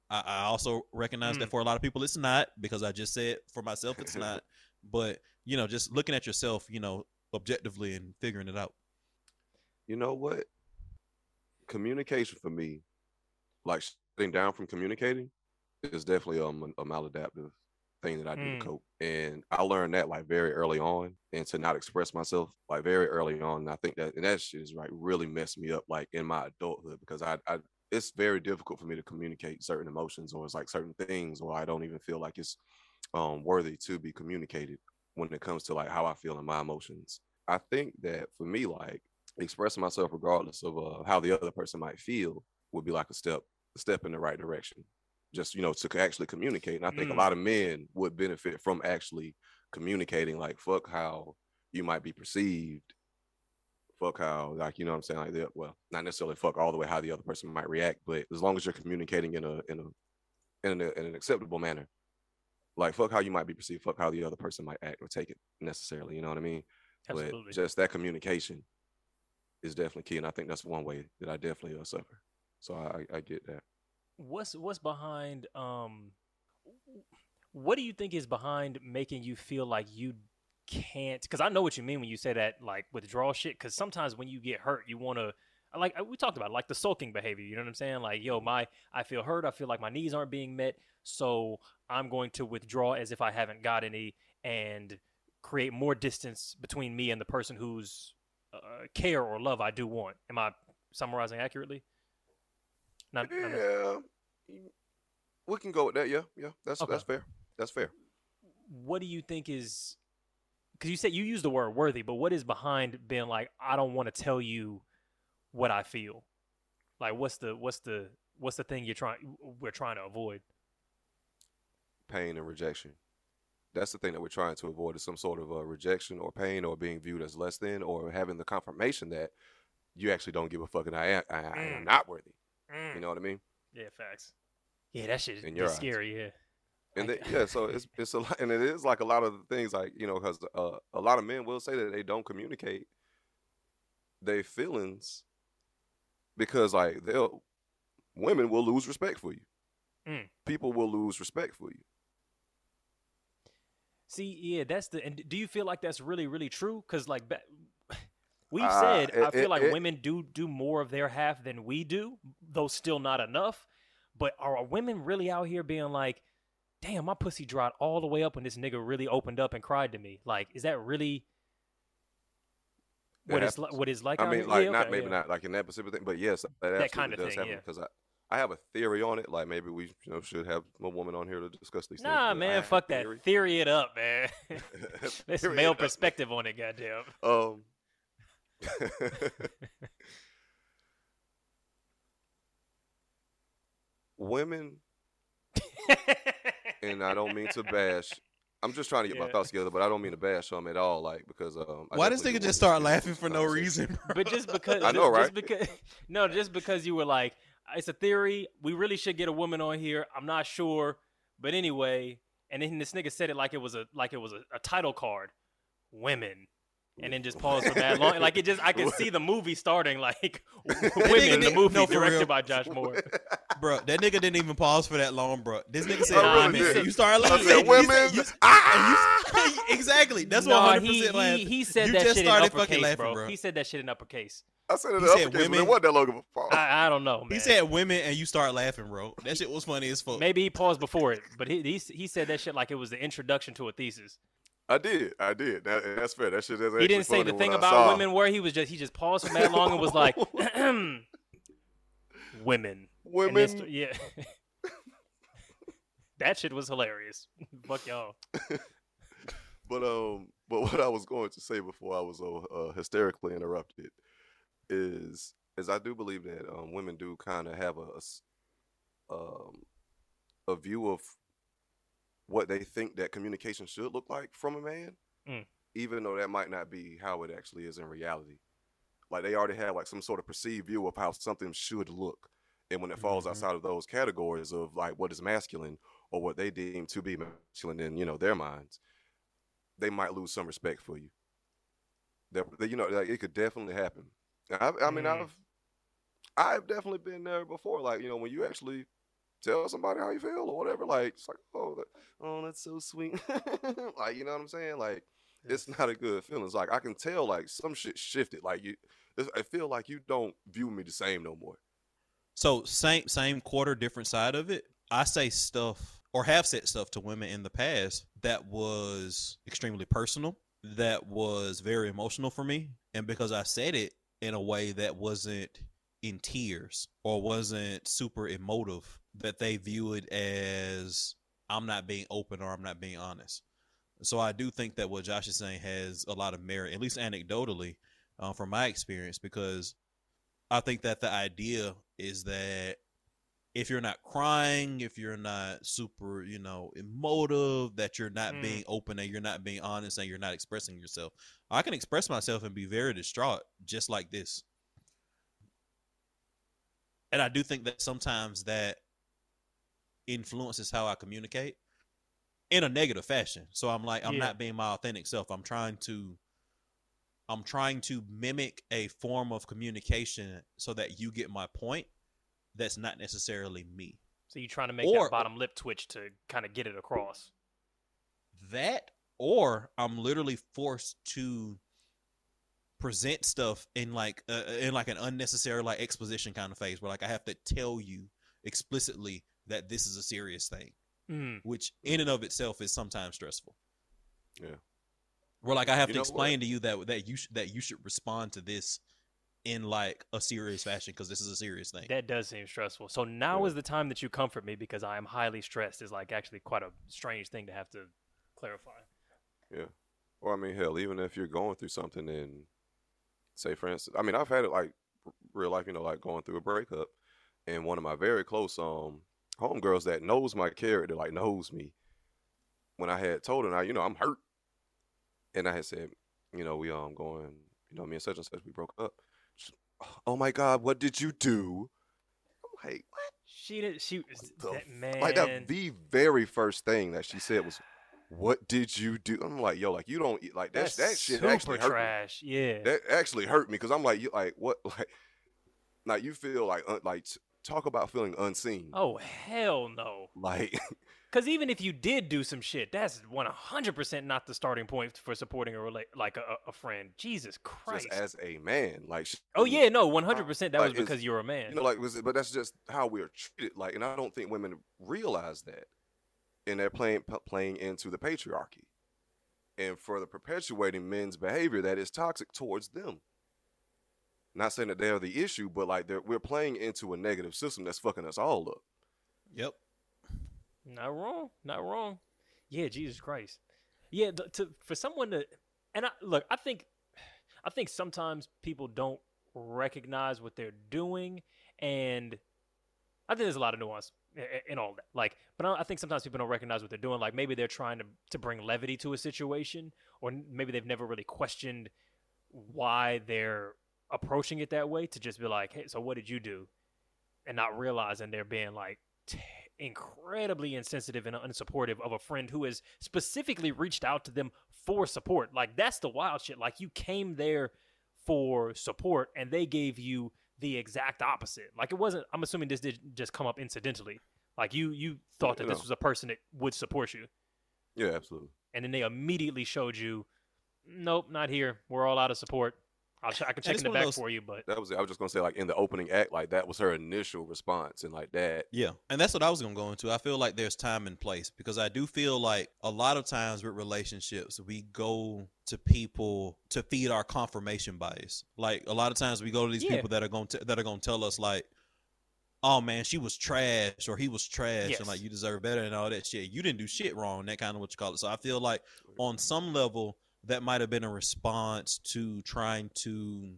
i, I also recognize that Mm. for a lot of people it's not because i just said for myself it's not *laughs* but you know just looking at yourself you know objectively and figuring it out You know what? Communication for me, like sitting down from communicating, is definitely um, a maladaptive thing that I do Mm. to cope. And I learned that like very early on, and to not express myself like very early on. And I think that and that shit is like really messed me up like in my adulthood because I, I it's very difficult for me to communicate certain emotions or it's like certain things or I don't even feel like it's um worthy to be communicated when it comes to like how I feel and my emotions. I think that for me, like expressing myself regardless of uh, how the other person might feel would be like a step a step in the right direction just you know to actually communicate and i think Mm. a lot of men would benefit from actually communicating like fuck how you might be perceived. Fuck how like you know what i'm saying? Like the, well not necessarily fuck all the way how the other person might react but as long as you're communicating in a in a in, a, in an acceptable manner. Like fuck how you might be perceived. Fuck how the other person might act or take it necessarily you know what i mean? Absolutely. but just that communication is definitely key and i think that's one way that i definitely uh, suffer. So I, I get that what's what's behind um what do you think is behind making you feel like you can't because i know what you mean when you say that like withdrawal shit because sometimes when you get hurt you want to like we talked about like the sulking behavior you know what i'm saying? Like yo my i feel hurt i feel like my needs aren't being met so i'm going to withdraw as if i haven't got any and create more distance between me and the person whose uh, care or love i do want. Am i summarizing accurately yeah. We can go with that. Yeah yeah. That's Okay. that's fair. That's fair. What do you think is because you said you used the word worthy but what is behind being like i don't want to tell you what i feel like what's the what's the what's the thing you're trying we're trying to avoid? Pain and rejection. That's the thing that we're trying to avoid is some sort of uh, rejection or pain or being viewed as less than or having the confirmation that you actually don't give a fuck and i am, I, I am Mm. not worthy you know what i mean yeah facts yeah that shit is your scary yeah and Like- then, yeah, so it's it's a lot, and it is like a lot of the things like you know because uh, a lot of men will say that they don't communicate their feelings because like they'll women will lose respect for you. Mm. People will lose respect for you. see yeah that's the and do you feel like that's really really true because like ba- we've Uh, said i feel it- like it- women do do more of their half than we do though still not enough but are women really out here being like damn, my pussy dried all the way up when this nigga really opened up and cried to me. Like, is that really It what it's like? What it's like? I mean, like Yeah, not okay, maybe yeah. not like in that specific thing, but yes, that, absolutely kinda does thing, happen yeah. because I. I have a theory on it. Like maybe we, you know, should have a woman on here to discuss these things. Nah, man, fuck that. theory. Theory it up, man. *laughs* *laughs* Let's male it up. perspective on it, goddamn. Um, *laughs* women, and I don't mean to bash I'm just trying to get my thoughts together, but I don't mean to bash them at all, like because um. Why does nigga just start laughing for no reason? Bro? But just because I know, just right? because no, just because you were like, it's a theory. We really should get a woman on here. I'm not sure, but anyway. And then this nigga said it like it was a like it was a, a title card, women, and then just *laughs* pause for that long. Like it just, I could see the movie starting like *laughs* women. The didn't- movie no, for directed real. by Josh Moore. *laughs* bro, that nigga didn't even pause for that long, bro. This nigga said I really women. You started I laughing. said You women. you- Ah! you- exactly. That's No, what 100% he, he, he said you that just shit in started uppercase, fucking laughing, bro. bro. He said that shit in uppercase. I said it He in said uppercase, women. it wasn't that long of a pause. I, I don't know, man. He said women, and you start laughing, bro. That shit was funny as fuck. maybe he paused before it, but he, he he said that shit like it was the introduction to a thesis. I did, I did. That, that's fair. That shit is He didn't say the thing about women where he was just he just paused for that long and was like *laughs* *clears throat* women. Women. st- yeah. *laughs* that shit was hilarious. *laughs* Fuck y'all. But um, but what I was going to say before I was uh, uh, hysterically interrupted is is I do believe that um, women do kind of have a um a view of what they think that communication should look like from a man, Mm. even though that might not be how it actually is in reality. Like they already have like some sort of perceived view of how something should look, and when it falls Mhm. outside of those categories of like what is masculine or what they deem to be masculine in you know their minds, they might lose some respect for you. That that, you know, like, it could definitely happen. I, I mean, Mm. I've I've definitely been there before. Like you know, when you actually tell somebody how you feel or whatever, like it's like, oh, that, oh, that's so sweet. *laughs* like you know what I'm saying? Like it's not a good feeling. It's like I can tell like some shit shifted. Like you, I feel like you don't view me the same no more. So same same quarter, different side of it. I say stuff or have said stuff to women in the past that was extremely personal, that was very emotional for me, and because I said it in a way that wasn't in tears or wasn't super emotive, that they view it as I'm not being open or I'm not being honest. So I do think that what Josh is saying has a lot of merit, at least anecdotally, uh, from my experience, because I think that the idea is that if you're not crying, if you're not super, you know, emotive, that you're not Mm. being open and you're not being honest and you're not expressing yourself. I can express myself and be very distraught just like this. And I do think that sometimes that influences how I communicate in a negative fashion. So I'm like I'm Yeah. not being my authentic self. I'm trying to I'm trying to mimic a form of communication so that you get my point that's not necessarily me. So you're trying to make Or- that bottom lip twitch to kind of get it across. That or I'm literally forced to present stuff in like uh, in like an unnecessary like exposition kind of phase where like I have to tell you explicitly that this is a serious thing, Mm. which in and of itself is sometimes stressful. Yeah. Where like I have You to know explain to you that that you sh- that you should respond to this in like a serious fashion because this is a serious thing. That does seem stressful. So now Yeah. is the time that you comfort me because I am highly stressed. Is like actually quite a strange thing to have to clarify. Yeah. Or I mean, hell, even if you're going through something and say, for instance, I mean, I've had it like r- real life, you know, like going through a breakup, and one of my very close um homegirls that knows my character, like knows me, when I had told her, now you know, I'm hurt, and I had said, you know, we um going, you know, me and such and such, we broke up. She, oh my God, what did you do? I'm like, what? She did. She the that man. Like that, the very first thing that she said was, "What did you do?" I'm like, "Yo, like you don't eat like that. that's That shit actually hurt me. Yeah. That actually hurt me because I'm like, you like what? *laughs* Like, like you feel like like talk about feeling unseen. oh hell no. Like, *laughs* Because even if you did do some shit, that's one hundred percent not the starting point for supporting a rela- like a, a friend. Jesus Christ. just as a man, like. oh yeah, no, one hundred percent. That Like, was because you're a man. You know, like, was it, but that's just how we're treated. Like, and I don't think women realize that, and they're playing playing into the patriarchy, and further perpetuating men's behavior that is toxic towards them. Not saying that they're the issue, but like they're, we're playing into a negative system that's fucking us all up. Yep. Not wrong. Not wrong. Yeah, Jesus Christ. Yeah, th- to for someone to and I look, I think I think sometimes people don't recognize what they're doing and I think there's a lot of nuance a- and all that. Like, but I I think sometimes people don't recognize what they're doing. Like maybe they're trying to to bring levity to a situation, or maybe they've never really questioned why they're approaching it that way. To just be like, hey, so what did you do, and not realizing they're being like. T- incredibly insensitive and unsupportive of a friend who has specifically reached out to them for support. Like that's the wild shit. Like you came there for support and they gave you the exact opposite. Like it wasn't I'm assuming this did just come up incidentally. Like you you thought that this was a person that would support you Yeah, absolutely. and then they immediately showed you nope, not here. We're all out of support. I'll ch- I can check it's in the back those- for you, but That was I was just gonna say like in the opening act, like that was her initial response, and like that. Yeah, and that's what I was gonna go into. I feel like there's time and place because I do feel like a lot of times with relationships, we go to people to feed our confirmation bias. Like a lot of times we go to these Yeah. people that are going to that are going to tell us like, "Oh man, she was trash," or "He was trash," Yes. and like you deserve better and all that shit. You didn't do shit wrong. That kind of what you call it. So I feel like on some level that might have been a response to trying to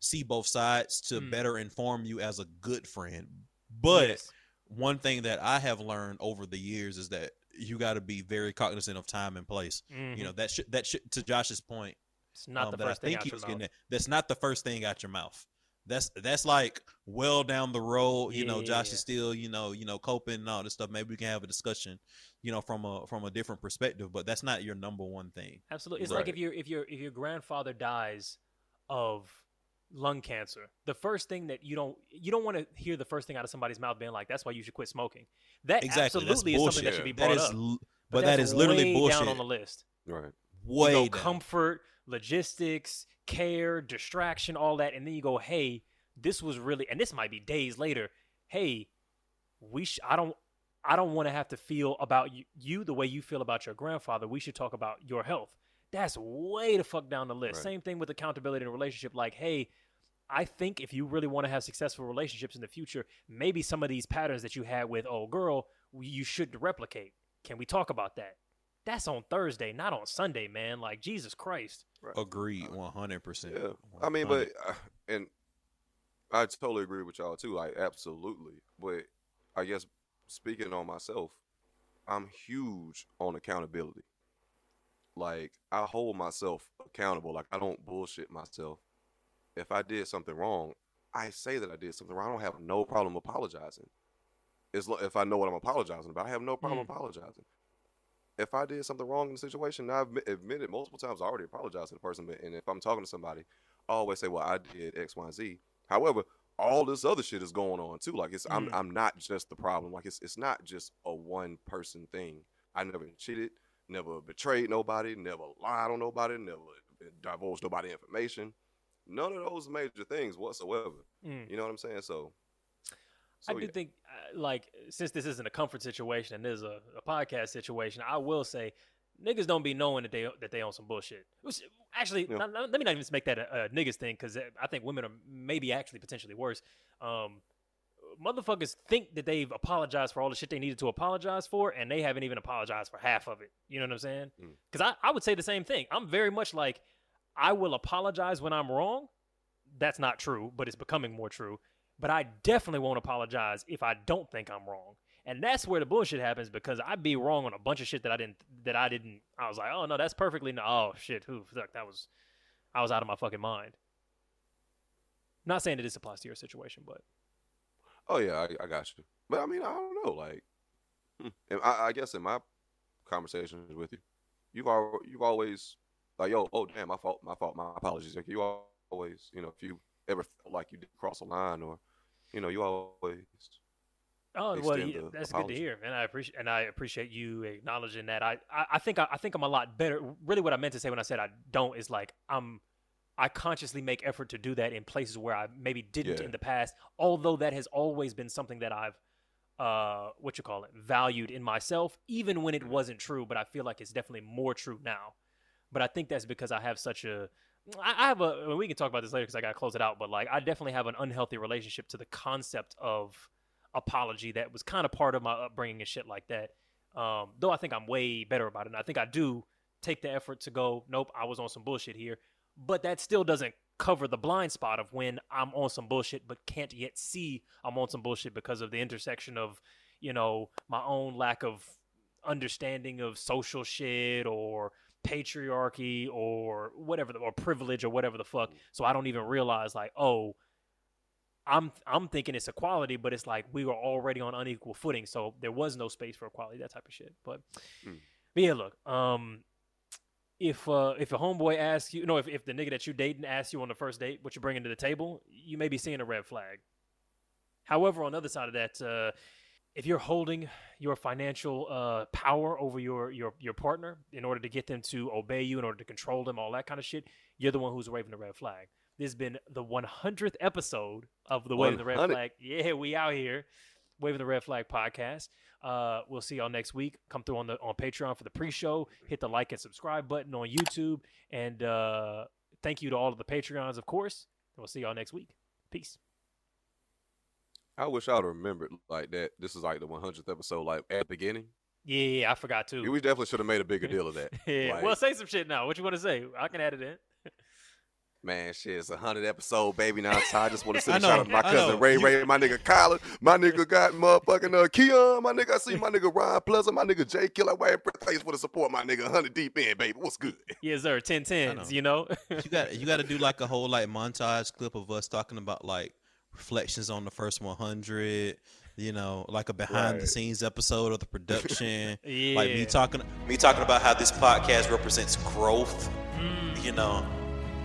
see both sides to Mm. better inform you as a good friend. But yes. one thing that I have learned over the years is that you got to be very cognizant of time and place. You Mhm. know that should that should to Josh's point. it's not um, the first I thing think out he your was mouth. getting at. That's not the first thing out your mouth. That's that's like well down the road. You know, Josh Yeah. is still you know you know coping and all this stuff. Maybe we can have a discussion, you know, from a from a different perspective. But that's not your number one thing. Absolutely. It's like Right. if your if your if your grandfather dies of lung cancer, the first thing that you don't you don't want to hear the first thing out of somebody's mouth being like, "That's why you should quit smoking." That Exactly. That's absolutely is something that should be brought is, up. l- but, that's literally way bullshit. down on the list. Right. Way you go down. comfort, logistics, care, distraction, all that, and then you go, "Hey, this was really," and this might be days later. Hey, we sh- I don't I don't want to have to feel about you, you the way you feel about your grandfather. We should talk about your health. That's way the fuck down the list. Right. Same thing with accountability in a relationship. Like, hey, I think if you really want to have successful relationships in the future, maybe some of these patterns that you had with old girl, you shouldn't replicate. Can we talk about that? That's on Thursday, not on Sunday, man. Like Jesus Christ. Agreed, one hundred percent. Yeah. I mean, but uh, and I totally agree with y'all too. Like, absolutely. But I guess speaking on myself, I'm huge on accountability. Like, I hold myself accountable. Like, I don't bullshit myself. If I did something wrong, I say that I did something wrong. I don't have no problem apologizing. It's lo- if I know what I'm apologizing about, I have no problem Mm. apologizing. If I did something wrong in the situation, I've admitted multiple times. I already apologized to the person. But and if I'm talking to somebody, I always say, "Well, I did X, Y, and Z." However, all this other shit is going on too. Like it's I'm Mm. I'm not just the problem. Like it's it's not just a one person thing. I never cheated, never betrayed nobody, never lied on nobody, never divulged nobody information. None of those major things whatsoever. Mm. You know what I'm saying? So, I do yeah. think, like, since this isn't a comfort situation and this is a, a podcast situation, I will say, niggas don't be knowing that they that they on some bullshit. Which, actually, Yeah. not- not- let me not even make that a, a niggas thing because I think women are maybe actually potentially worse. Um, motherfuckers think that they've apologized for all the shit they needed to apologize for, and they haven't even apologized for half of it. You know what I'm saying? Mm. Because I, I would say the same thing. I'm very much like, I will apologize when I'm wrong. That's not true, but it's becoming more true. But I definitely won't apologize if I don't think I'm wrong. And that's where the bullshit happens because I'd be wrong on a bunch of shit that I didn't that I didn't I was like, oh no, that's perfectly no oh shit, who fuck that was I was out of my fucking mind. Not saying that this applies to your situation, but Oh yeah, I, I got you. But I mean, I don't know. Like, hmm. I, I guess in my conversations with you, you've al- you've always like, yo, oh damn, my fault, my fault, my apologies. Like you always, you know, if you ever felt like you did cross a line, or you know, you always. Oh well, yeah, that's good to hear, and I appreciate and I appreciate you acknowledging that. I, I, I think I, I think I'm a lot better. Really, what I meant to say when I said I don't is like I'm I consciously make effort to do that in places where I maybe didn't Yeah. in the past. Although that has always been something that I've uh what you call it valued in myself, even when it wasn't true. But I feel like it's definitely more true now. But I think that's because I have such a I I have a. We can talk about this later because I got to close it out. But like, I definitely have an unhealthy relationship to the concept of apology that was kind of part of my upbringing and shit like that. Um, though I think I'm way better about it. And I think I do take the effort to go, nope, I was on some bullshit here. But that still doesn't cover the blind spot of when I'm on some bullshit, but can't yet see I'm on some bullshit because of the intersection of, you know, my own lack of understanding of social shit or patriarchy or whatever the, or privilege or whatever the fuck. So I don't even realize like, oh, I'm I'm thinking it's equality, but it's like we were already on unequal footing, so there was no space for equality, that type of shit. But, Mm. but yeah, look, um, if uh if a homeboy asks you, no, if if the nigga that you dating asks you on the first date what you're bringing to the table, you may be seeing a red flag. However, on the other side of that, uh, if you're holding your financial uh, power over your, your your partner in order to get them to obey you, in order to control them, all that kind of shit, you're the one who's waving the red flag. This has been the 100th episode of the Waving the Red Flag. Yeah, we out here, Waving the Red Flag podcast. Uh, we'll see y'all next week. Come through on the on Patreon for the pre-show. Hit the like and subscribe button on YouTube, and uh, thank you to all of the Patreons, of course. We'll see y'all next week. Peace. I wish I'd remembered like that. This is like the 100th episode, like at the beginning. Yeah, yeah, yeah, I forgot too. We definitely should have made a bigger deal of that. *laughs* yeah. Like, well, say some shit now. What you want to say? I can add it in. *laughs* Man, shit, it's a hundred episode, baby. Now it's time. I just want *laughs* to I send a shout out to my cousin. Ray Ray, my nigga Kyler, my nigga got motherfucking uh, Keon, my nigga. I see my nigga Ryan Pleasant, my nigga Jay Killer. Wait, thanks for the support, my nigga. Hundred deep in, baby. What's good? Yes, sir. Ten know. You know. You got you got to do like a whole like montage clip of us talking about like reflections on the first 100. You know, like a behind the scenes episode of the production. *laughs* yeah. Like me talking me talking about how this podcast represents growth. Mm. You know,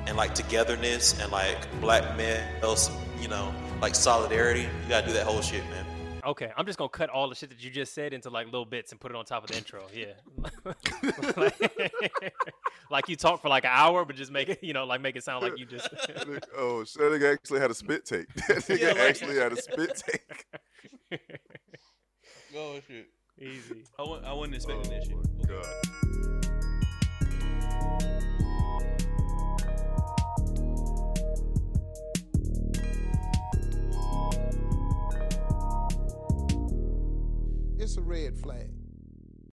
and like togetherness and like black men, else you know, like solidarity. You gotta do that whole shit, man. Okay, I'm just gonna cut all the shit that you just said into like little bits and put it on top of the intro. Yeah, *laughs* like, *laughs* like you talk for like an hour, but just make it, you know, like make it sound like you just. *laughs* Oh, shit, that nigga actually had a spit take. That nigga Yeah, like- actually had a spit take. Oh shit. Easy. I wasn't, I wasn't expecting that oh, shit. Oh, God. It's a red flag.